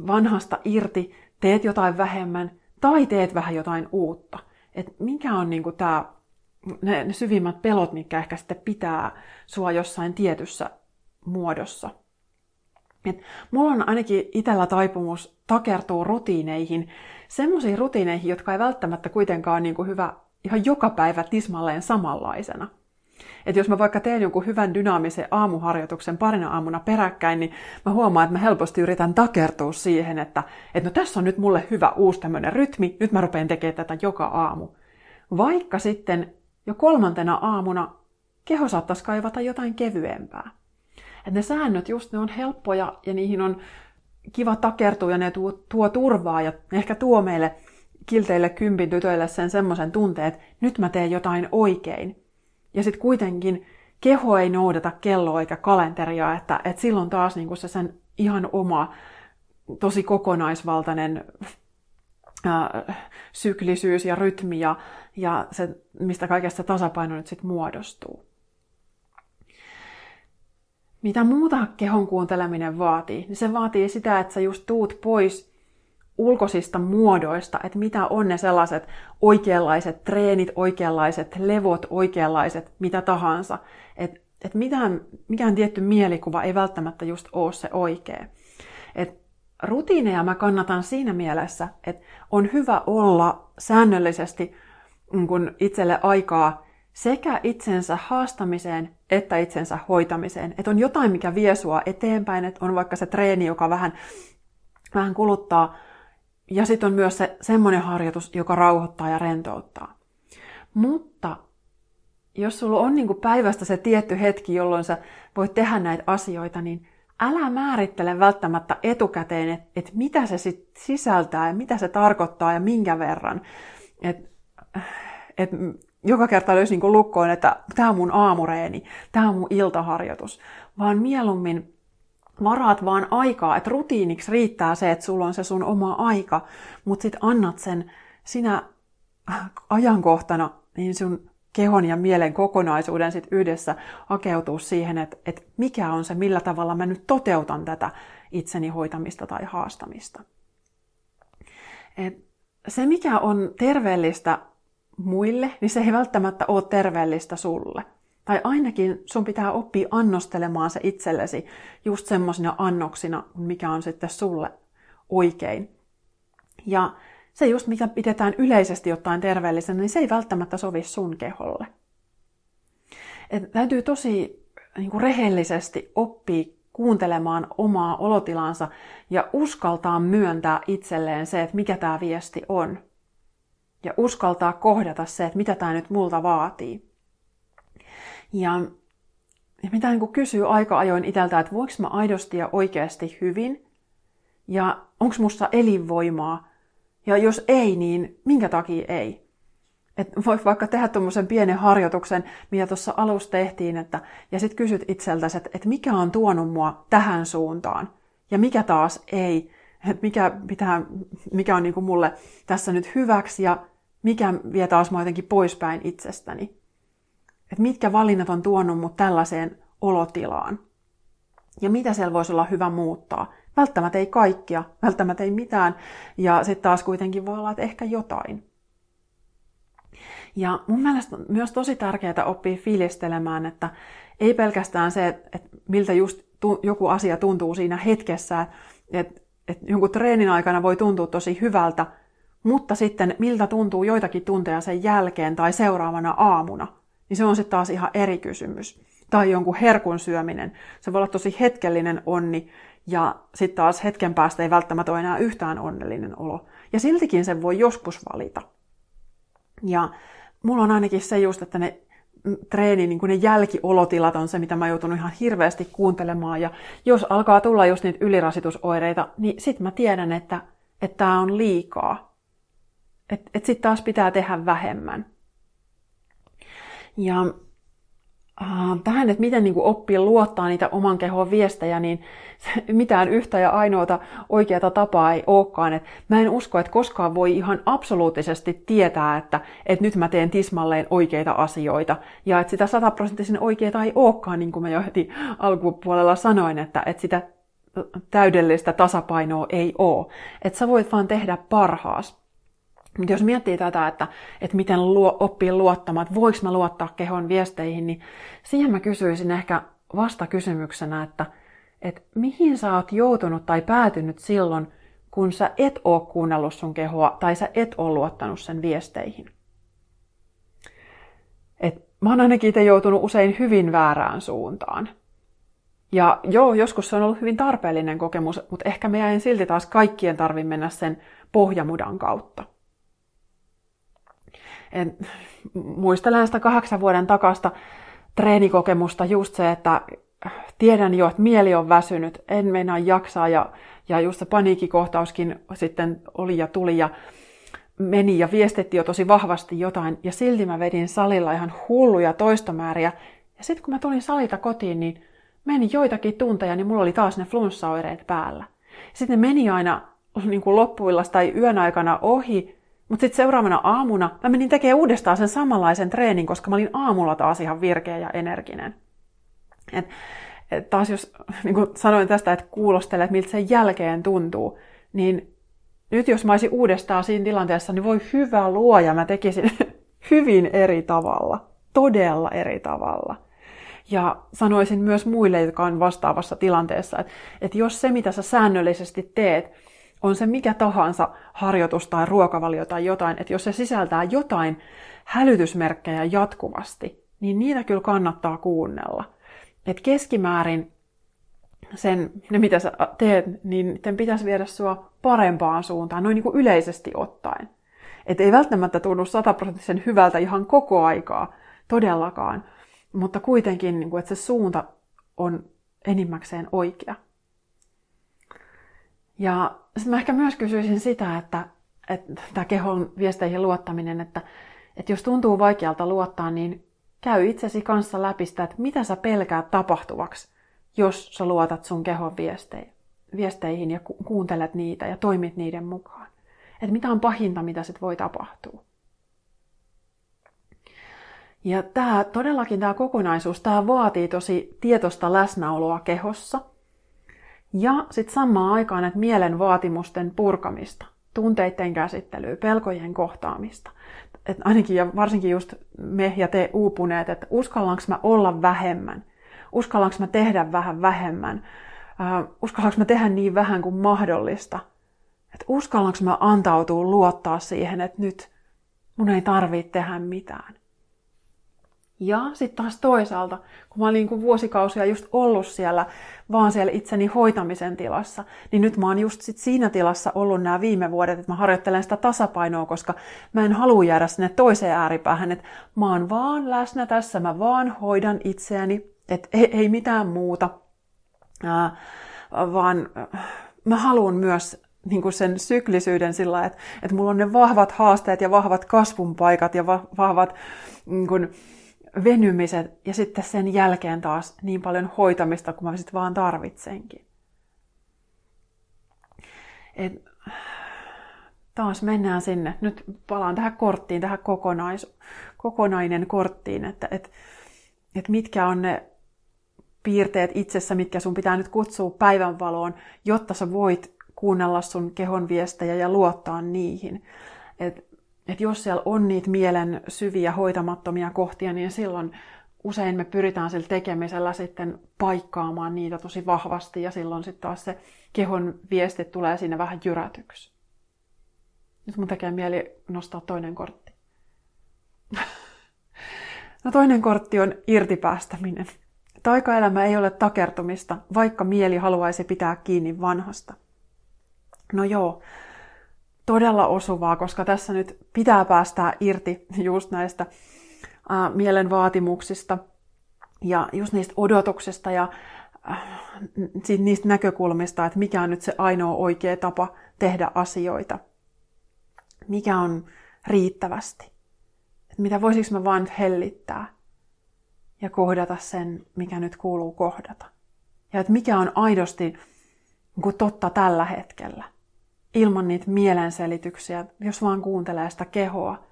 vanhasta irti, teet jotain vähemmän tai teet vähän jotain uutta. Et mikä on niinku tää, ne, ne syvimmät pelot, mitkä ehkä sitten pitää sua jossain tietyssä muodossa. Et mulla on ainakin itsellä taipumus takertua rutiineihin, semmoisiin rutiineihin, jotka ei välttämättä kuitenkaan niin kuin hyvä ihan joka päivä tismalleen samanlaisena. Et jos mä vaikka teen jonkun hyvän dynaamisen aamuharjoituksen parina aamuna peräkkäin, niin mä huomaan, että mä helposti yritän takertua siihen, että, että no tässä on nyt mulle hyvä uusi tämmöinen rytmi, nyt mä rupean tekemään tätä joka aamu. Vaikka sitten jo kolmantena aamuna keho saattaisi kaivata jotain kevyempää. Että ne säännöt just ne on helppoja ja niihin on kiva takertua ja ne tuo, tuo turvaa ja ehkä tuo meille kilteille kympin tytöille sen semmoisen tunteen, että nyt mä teen jotain oikein. Ja sitten kuitenkin keho ei noudata kelloa eikä kalenteria, että, että silloin taas niin se sen ihan oma, tosi kokonaisvaltainen äh, syklisyys ja rytmi ja, ja se, mistä kaikesta tasapaino nyt sitten muodostuu. Mitä muuta kehon kuunteleminen vaatii? Niin se vaatii sitä, että sä just tuut pois ulkoisista muodoista, että mitä on ne sellaiset oikeanlaiset treenit, oikeanlaiset levot, oikeanlaiset mitä tahansa. Että et mitään, mikään tietty mielikuva ei välttämättä just ole se oikea. Et rutiineja mä kannatan siinä mielessä, että on hyvä olla säännöllisesti niin kun itselle aikaa sekä itsensä haastamiseen että itsensä hoitamiseen. Että on jotain, mikä vie sua eteenpäin, että on vaikka se treeni, joka vähän, vähän kuluttaa. Ja sitten on myös se semmoinen harjoitus, joka rauhoittaa ja rentouttaa. Mutta jos sulla on niin päivästä se tietty hetki, jolloin sä voit tehdä näitä asioita, niin älä määrittele välttämättä etukäteen, että et mitä se sit sisältää ja mitä se tarkoittaa ja minkä verran. Et, et joka kerta löysi niin lukkoon, että tämä on mun aamureeni, tämä on mun iltaharjoitus, vaan mieluummin varaat vaan aikaa, että rutiiniksi riittää se, että sulla on se sun oma aika, mutta sitten annat sen sinä ajankohtana niin sun kehon ja mielen kokonaisuuden sit yhdessä hakeutua siihen, että, että mikä on se, millä tavalla mä nyt toteutan tätä itseni hoitamista tai haastamista. Et se, mikä on terveellistä muille, niin se ei välttämättä ole terveellistä sulle. Tai ainakin sun pitää oppia annostelemaan se itsellesi just semmoisina annoksina, mikä on sitten sulle oikein. Ja se just, mikä pidetään yleisesti ottaen terveellisenä, niin se ei välttämättä sovi sun keholle. Et täytyy tosi niin kuin rehellisesti oppia kuuntelemaan omaa olotilansa ja uskaltaa myöntää itselleen se, että mikä tämä viesti on. Ja uskaltaa kohdata se, että mitä tämä nyt multa vaatii. Ja, ja mitä niin kuin kysyy aika ajoin itseltä, että voiko mä aidosti ja oikeasti hyvin? Ja onko musta elinvoimaa? Ja jos ei, niin minkä takia ei? Et voit vaikka tehdä tuommoisen pienen harjoituksen, mitä tuossa alussa tehtiin, että, ja sitten kysyt itseltäsi, että, että mikä on tuonut mua tähän suuntaan, ja mikä taas ei, että mikä, pitää, mikä on niinku mulle tässä nyt hyväksi, ja mikä vie taas mua jotenkin poispäin itsestäni. Että mitkä valinnat on tuonut mut tällaiseen olotilaan. Ja mitä siellä voisi olla hyvä muuttaa. Välttämättä ei kaikkia, välttämättä ei mitään, ja sitten taas kuitenkin voi olla, että ehkä jotain. Ja mun mielestä on myös tosi tärkeää oppia fiilistelemään, että ei pelkästään se, että miltä just joku asia tuntuu siinä hetkessä, että, että jonkun treenin aikana voi tuntua tosi hyvältä, mutta sitten miltä tuntuu joitakin tunteja sen jälkeen tai seuraavana aamuna, niin se on sitten taas ihan eri kysymys. Tai jonkun herkun syöminen. Se voi olla tosi hetkellinen onni, ja sitten taas hetken päästä ei välttämättä ole enää yhtään onnellinen olo. Ja siltikin sen voi joskus valita. Ja mulla on ainakin se just, että ne treeni, niin ne jälkiolotilat on se, mitä mä joutunut ihan hirveästi kuuntelemaan. Ja jos alkaa tulla just niitä ylirasitusoireita, niin sit mä tiedän, että tämä on liikaa. Että et sit taas pitää tehdä vähemmän. Ja tähän, että miten niin kuin oppii luottaa niitä oman kehon viestejä, niin *laughs* mitään yhtä ja ainoata oikeata tapaa ei olekaan. Et mä en usko, että koskaan voi ihan absoluuttisesti tietää, että, että nyt mä teen tismalleen oikeita asioita. Ja että sitä sataprosenttisen oikeita ei olekaan, niin kuin mä jo heti alkupuolella sanoin, että, että sitä täydellistä tasapainoa ei ole. Että sä voit vaan tehdä parhaas. Mutta jos miettii tätä, että, että miten luo, oppii luottamaan, että voiko mä luottaa kehon viesteihin, niin siihen mä kysyisin ehkä vasta kysymyksenä, että, että mihin sä oot joutunut tai päätynyt silloin, kun sä et oo kuunnellut sun kehoa tai sä et oo luottanut sen viesteihin. Et mä oon ainakin itse joutunut usein hyvin väärään suuntaan. Ja joo, joskus se on ollut hyvin tarpeellinen kokemus, mutta ehkä meidän silti taas kaikkien tarvi mennä sen pohjamudan kautta. En, muistelen sitä kahdeksan vuoden takasta treenikokemusta just se, että tiedän jo, että mieli on väsynyt, en meinaa jaksaa ja, ja just se paniikkikohtauskin sitten oli ja tuli ja meni ja viestitti jo tosi vahvasti jotain. Ja silti mä vedin salilla ihan hulluja toistomääriä. Ja sitten kun mä tulin salita kotiin, niin meni joitakin tunteja, niin mulla oli taas ne flunssaoireet päällä. Sitten ne meni aina niin kuin loppuillasta tai yön aikana ohi, mutta sitten seuraavana aamuna mä menin tekemään uudestaan sen samanlaisen treenin, koska mä olin aamulla taas ihan virkeä ja energinen. Et, et taas jos *laughs* niin kuin sanoin tästä, että kuulostelee, että miltä sen jälkeen tuntuu, niin nyt jos mä olisin uudestaan siinä tilanteessa, niin voi hyvä luoja, mä tekisin *laughs* hyvin eri tavalla. Todella eri tavalla. Ja sanoisin myös muille, jotka on vastaavassa tilanteessa, että, että jos se, mitä sä säännöllisesti teet, on se mikä tahansa harjoitus tai ruokavalio tai jotain, että jos se sisältää jotain hälytysmerkkejä jatkuvasti, niin niitä kyllä kannattaa kuunnella. Et keskimäärin sen, ne mitä sä teet, niin niiden pitäisi viedä sua parempaan suuntaan, noin niin kuin yleisesti ottaen. Et ei välttämättä tunnu sataprosenttisen hyvältä ihan koko aikaa, todellakaan, mutta kuitenkin, niin kuin, että se suunta on enimmäkseen oikea. Ja sitten mä ehkä myös kysyisin sitä, että, että tämä kehon viesteihin luottaminen, että, että jos tuntuu vaikealta luottaa, niin käy itsesi kanssa läpi sitä, että mitä sä pelkäät tapahtuvaksi, jos sä luotat sun kehon viesteihin ja kuuntelet niitä ja toimit niiden mukaan. Että mitä on pahinta, mitä sit voi tapahtua. Ja tämä todellakin tämä kokonaisuus, tämä vaatii tosi tietoista läsnäoloa kehossa. Ja sitten samaan aikaan että mielen vaatimusten purkamista, tunteiden käsittelyä, pelkojen kohtaamista. Et ainakin ja varsinkin just me ja te uupuneet, että uskallanko mä olla vähemmän, uskallanko mä tehdä vähän vähemmän, uskallanko mä tehdä niin vähän kuin mahdollista, että uskallanko mä antautua luottaa siihen, että nyt mun ei tarvitse tehdä mitään. Ja sitten taas toisaalta, kun mä olin niin vuosikausia just ollut siellä, vaan siellä itseni hoitamisen tilassa, niin nyt mä oon just sit siinä tilassa ollut nämä viime vuodet, että mä harjoittelen sitä tasapainoa, koska mä en halua jäädä sinne toiseen ääripäähän, että mä oon vaan läsnä tässä, mä vaan hoidan itseäni, että ei, ei mitään muuta, ää, vaan mä haluan myös niin kuin sen syklisyyden sillä, että, että mulla on ne vahvat haasteet ja vahvat kasvun paikat ja va, vahvat niin kuin, venymiset ja sitten sen jälkeen taas niin paljon hoitamista kuin mä sitten vaan tarvitsenkin. Et, taas mennään sinne. Nyt palaan tähän korttiin, tähän kokonais, kokonainen korttiin, että et, et mitkä on ne piirteet itsessä, mitkä sun pitää nyt kutsua päivänvaloon, jotta sä voit kuunnella sun kehon viestejä ja luottaa niihin. Et että jos siellä on niitä mielen syviä hoitamattomia kohtia, niin silloin usein me pyritään sillä tekemisellä sitten paikkaamaan niitä tosi vahvasti ja silloin sitten taas se kehon viesti tulee siinä vähän jyrätyksi. Nyt mun tekee mieli nostaa toinen kortti. *laughs* No toinen kortti on irtipäästäminen. Taikaelämä ei ole takertumista, vaikka mieli haluaisi pitää kiinni vanhasta. No joo, todella osuvaa, koska tässä nyt pitää päästää irti just näistä ää, mielen vaatimuksista ja just niistä odotuksista ja äh, niistä näkökulmista, että mikä on nyt se ainoa oikea tapa tehdä asioita. Mikä on riittävästi. Että mitä voisiko mä vaan hellittää ja kohdata sen, mikä nyt kuuluu kohdata. Ja että mikä on aidosti niin totta tällä hetkellä ilman niitä mielenselityksiä, jos vaan kuuntelee sitä kehoa,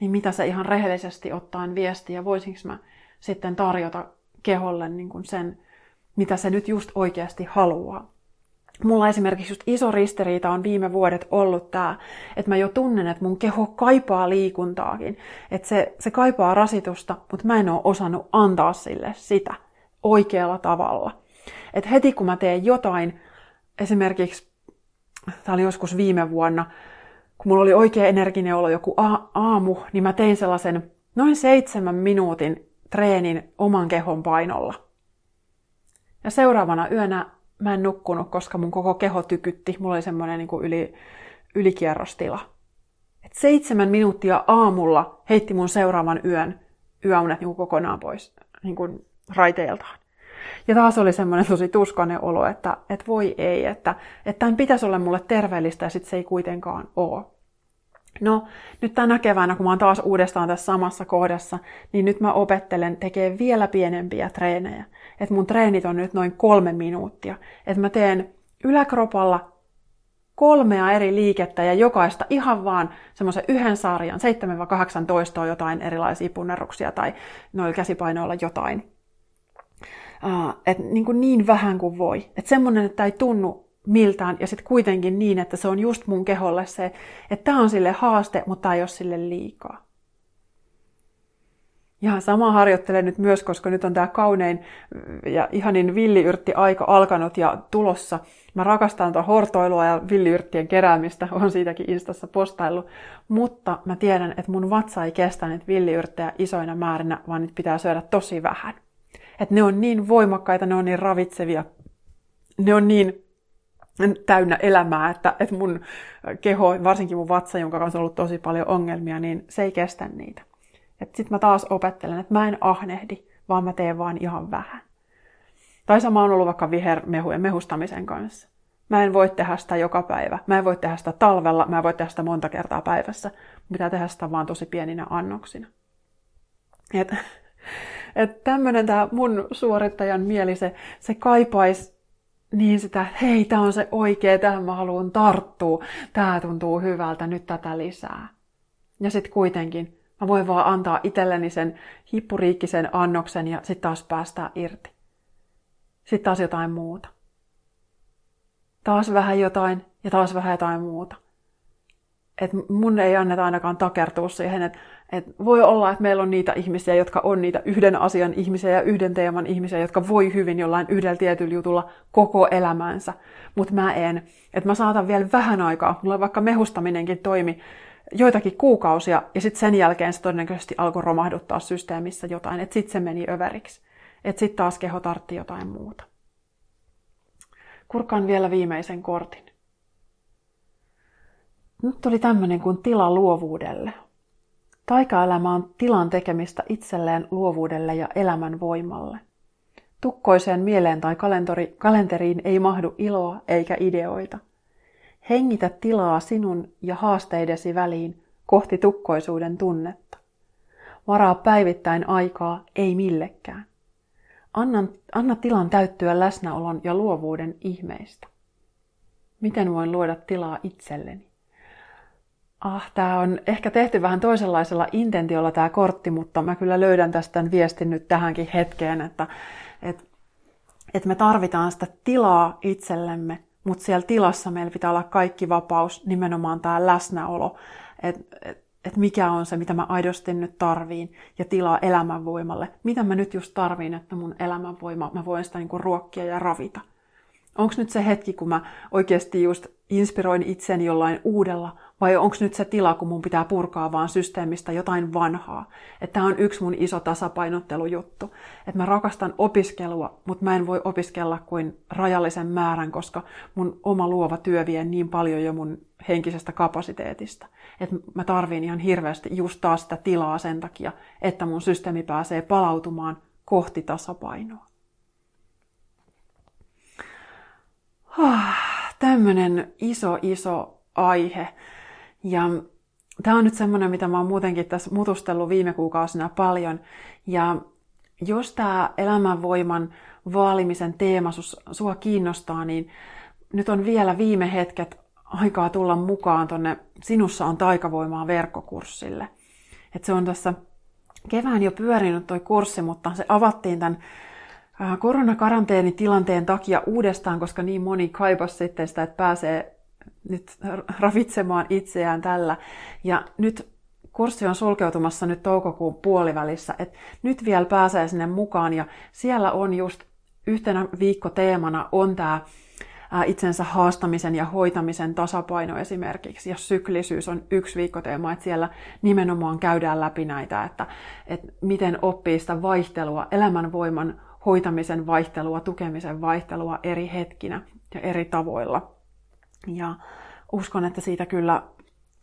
niin mitä se ihan rehellisesti ottaen viesti ja voisinko mä sitten tarjota keholle niin kuin sen, mitä se nyt just oikeasti haluaa. Mulla esimerkiksi just iso ristiriita on viime vuodet ollut tämä, että mä jo tunnen, että mun keho kaipaa liikuntaakin. Että se, se kaipaa rasitusta, mutta mä en ole osannut antaa sille sitä oikealla tavalla. Että heti kun mä teen jotain, esimerkiksi tämä oli joskus viime vuonna, kun mulla oli oikein energinen olo joku aamu, niin mä tein sellaisen noin seitsemän minuutin treenin oman kehon painolla. Ja seuraavana yönä mä en nukkunut, koska mun koko keho tykytti. Mulla oli semmoinen niin yli, ylikierrostila. Et seitsemän minuuttia aamulla heitti mun seuraavan yön yöunet niin kokonaan pois niin raiteiltaan. Ja taas oli semmoinen tosi tuskainen olo, että, että voi ei, että, että tämän pitäisi olla mulle terveellistä ja sitten se ei kuitenkaan ole. No, nyt tänä keväänä, kun mä oon taas uudestaan tässä samassa kohdassa, niin nyt mä opettelen tekemään vielä pienempiä treenejä. Että mun treenit on nyt noin kolme minuuttia. Että mä teen yläkropalla kolmea eri liikettä ja jokaista ihan vaan semmoisen yhden sarjan, 7-18 jotain erilaisia punnerruksia tai noilla käsipainoilla jotain että niin, kuin niin vähän kuin voi. Että semmoinen, että ei tunnu miltään ja sitten kuitenkin niin, että se on just mun keholle se, että tämä on sille haaste, mutta ei ole sille liikaa. Ja sama harjoittelen nyt myös, koska nyt on tämä kaunein ja ihanin villiyrtti aika alkanut ja tulossa. Mä rakastan tuota hortoilua ja villiyrttien keräämistä, *laughs* on siitäkin Instassa postaillut. Mutta mä tiedän, että mun vatsa ei kestä niitä villiyrttejä isoina määrinä, vaan niitä pitää syödä tosi vähän. Että ne on niin voimakkaita, ne on niin ravitsevia, ne on niin täynnä elämää, että, että mun keho, varsinkin mun vatsa, jonka kanssa on ollut tosi paljon ongelmia, niin se ei kestä niitä. Sitten mä taas opettelen, että mä en ahnehdi, vaan mä teen vaan ihan vähän. Tai sama on ollut vaikka vihermehujen mehustamisen kanssa. Mä en voi tehdä sitä joka päivä. Mä en voi tehdä sitä talvella, mä en voi tehdä sitä monta kertaa päivässä. Pitää tehdä sitä vaan tosi pieninä annoksina. Et, että tämmöinen tämä mun suorittajan mieli, se, se kaipaisi niin sitä, hei, tämä on se oikea, tähän mä haluan tarttua, tämä tuntuu hyvältä, nyt tätä lisää. Ja sitten kuitenkin mä voin vaan antaa itselleni sen hippuriikkisen annoksen ja sitten taas päästää irti. Sitten taas jotain muuta. Taas vähän jotain ja taas vähän jotain muuta. Et mun ei anneta ainakaan takertua siihen, että et voi olla, että meillä on niitä ihmisiä, jotka on niitä yhden asian ihmisiä ja yhden teeman ihmisiä, jotka voi hyvin jollain yhdellä tietyllä jutulla koko elämänsä. Mutta mä en. Että mä saatan vielä vähän aikaa, mulla vaikka mehustaminenkin toimi joitakin kuukausia, ja sitten sen jälkeen se todennäköisesti alkoi romahduttaa systeemissä jotain, että sitten se meni överiksi. Että sitten taas keho tartti jotain muuta. Kurkaan vielä viimeisen kortin. Nyt tuli tämmöinen kuin tila luovuudelle. Taikaelämä on tilan tekemistä itselleen luovuudelle ja elämän voimalle. Tukkoiseen mieleen tai kalenteriin ei mahdu iloa eikä ideoita. Hengitä tilaa sinun ja haasteidesi väliin kohti tukkoisuuden tunnetta. Varaa päivittäin aikaa ei millekään. Anna, anna tilan täyttyä läsnäolon ja luovuuden ihmeistä. Miten voin luoda tilaa itselleni? Ah, tämä on ehkä tehty vähän toisenlaisella intentiolla tämä kortti, mutta mä kyllä löydän tästä viestin nyt tähänkin hetkeen, että, että, että me tarvitaan sitä tilaa itsellemme, mutta siellä tilassa meillä pitää olla kaikki vapaus, nimenomaan tämä läsnäolo, että et, et mikä on se, mitä mä aidosti nyt tarviin, ja tilaa elämänvoimalle. Mitä mä nyt just tarviin, että mun elämänvoima, mä voin sitä niinku ruokkia ja ravita. Onko nyt se hetki, kun mä oikeasti just inspiroin itseni jollain uudella, vai onko nyt se tila, kun mun pitää purkaa vaan systeemistä jotain vanhaa? Että tämä on yksi mun iso tasapainottelujuttu. Että mä rakastan opiskelua, mutta mä en voi opiskella kuin rajallisen määrän, koska mun oma luova työ vie niin paljon jo mun henkisestä kapasiteetista. Että mä tarviin ihan hirveästi just taas sitä tilaa sen takia, että mun systeemi pääsee palautumaan kohti tasapainoa. Ah, tämmönen iso, iso aihe. Ja tämä on nyt semmoinen, mitä mä oon muutenkin tässä mutustellut viime kuukausina paljon. Ja jos tämä elämänvoiman vaalimisen teema sua kiinnostaa, niin nyt on vielä viime hetket aikaa tulla mukaan tonne Sinussa on taikavoimaa verkkokurssille. Et se on tässä kevään jo pyörinyt toi kurssi, mutta se avattiin tämän koronakaranteenitilanteen takia uudestaan, koska niin moni kaipasi sitten sitä, että pääsee nyt ravitsemaan itseään tällä. Ja nyt kurssi on sulkeutumassa nyt toukokuun puolivälissä, että nyt vielä pääsee sinne mukaan ja siellä on just yhtenä viikkoteemana on tämä itsensä haastamisen ja hoitamisen tasapaino esimerkiksi, ja syklisyys on yksi viikkoteema, että siellä nimenomaan käydään läpi näitä, että, että miten oppii sitä vaihtelua, elämänvoiman hoitamisen vaihtelua, tukemisen vaihtelua eri hetkinä ja eri tavoilla. Ja uskon, että siitä kyllä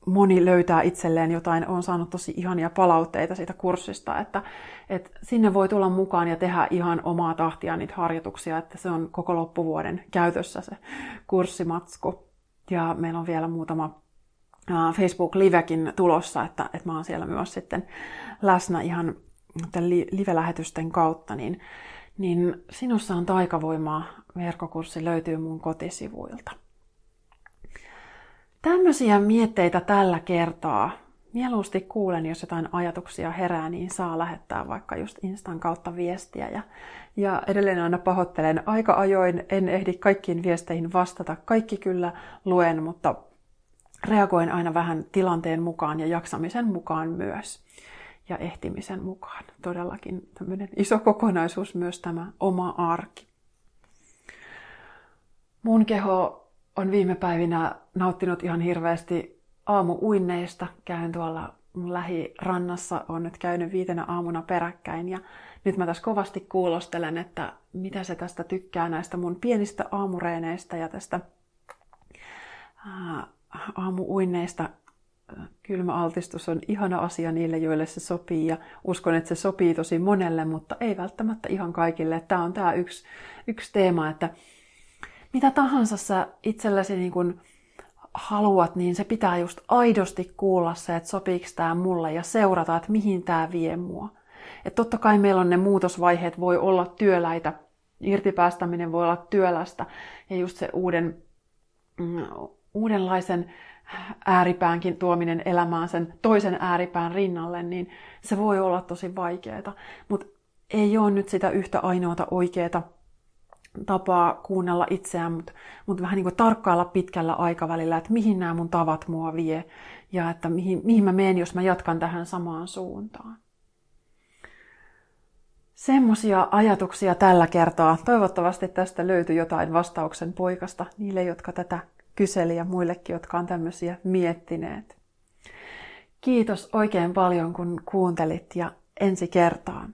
moni löytää itselleen jotain, on saanut tosi ihania palautteita siitä kurssista, että, että sinne voi tulla mukaan ja tehdä ihan omaa tahtia niitä harjoituksia, että se on koko loppuvuoden käytössä se kurssimatsku. Ja meillä on vielä muutama Facebook-livekin tulossa, että, että mä oon siellä myös sitten läsnä ihan live-lähetysten kautta, niin, niin sinussa on taikavoimaa verkkokurssi löytyy mun kotisivuilta. Tämmöisiä mietteitä tällä kertaa. Mieluusti kuulen, jos jotain ajatuksia herää, niin saa lähettää vaikka just Instan kautta viestiä. Ja, ja edelleen aina pahoittelen aika ajoin, en ehdi kaikkiin viesteihin vastata. Kaikki kyllä luen, mutta reagoin aina vähän tilanteen mukaan ja jaksamisen mukaan myös. Ja ehtimisen mukaan. Todellakin tämmöinen iso kokonaisuus myös tämä oma arki. Mun keho on viime päivinä nauttinut ihan hirveästi aamuuinneista. Käyn tuolla mun lähirannassa, on nyt käynyt viitenä aamuna peräkkäin ja nyt mä tässä kovasti kuulostelen, että mitä se tästä tykkää näistä mun pienistä aamureeneistä ja tästä ää, aamuuinneista. Kylmäaltistus on ihana asia niille, joille se sopii ja uskon, että se sopii tosi monelle, mutta ei välttämättä ihan kaikille. Tämä on tämä yksi, yksi teema, että mitä tahansa sä itsellesi niin kun haluat, niin se pitää just aidosti kuulla se, että sopiiko tämä mulle ja seurata, että mihin tämä vie mua. Että totta kai meillä on ne muutosvaiheet, voi olla työläitä, irtipäästäminen voi olla työlästä ja just se uuden, mm, uudenlaisen ääripäänkin tuominen elämään sen toisen ääripään rinnalle, niin se voi olla tosi vaikeaa. Mutta ei ole nyt sitä yhtä ainoata oikeaa tapaa kuunnella itseään, mutta, mutta vähän niin kuin tarkkailla pitkällä aikavälillä, että mihin nämä mun tavat mua vie ja että mihin, mihin mä menen, jos mä jatkan tähän samaan suuntaan. Semmoisia ajatuksia tällä kertaa. Toivottavasti tästä löytyi jotain vastauksen poikasta niille, jotka tätä kyseli ja muillekin, jotka on tämmöisiä miettineet. Kiitos oikein paljon, kun kuuntelit ja ensi kertaan.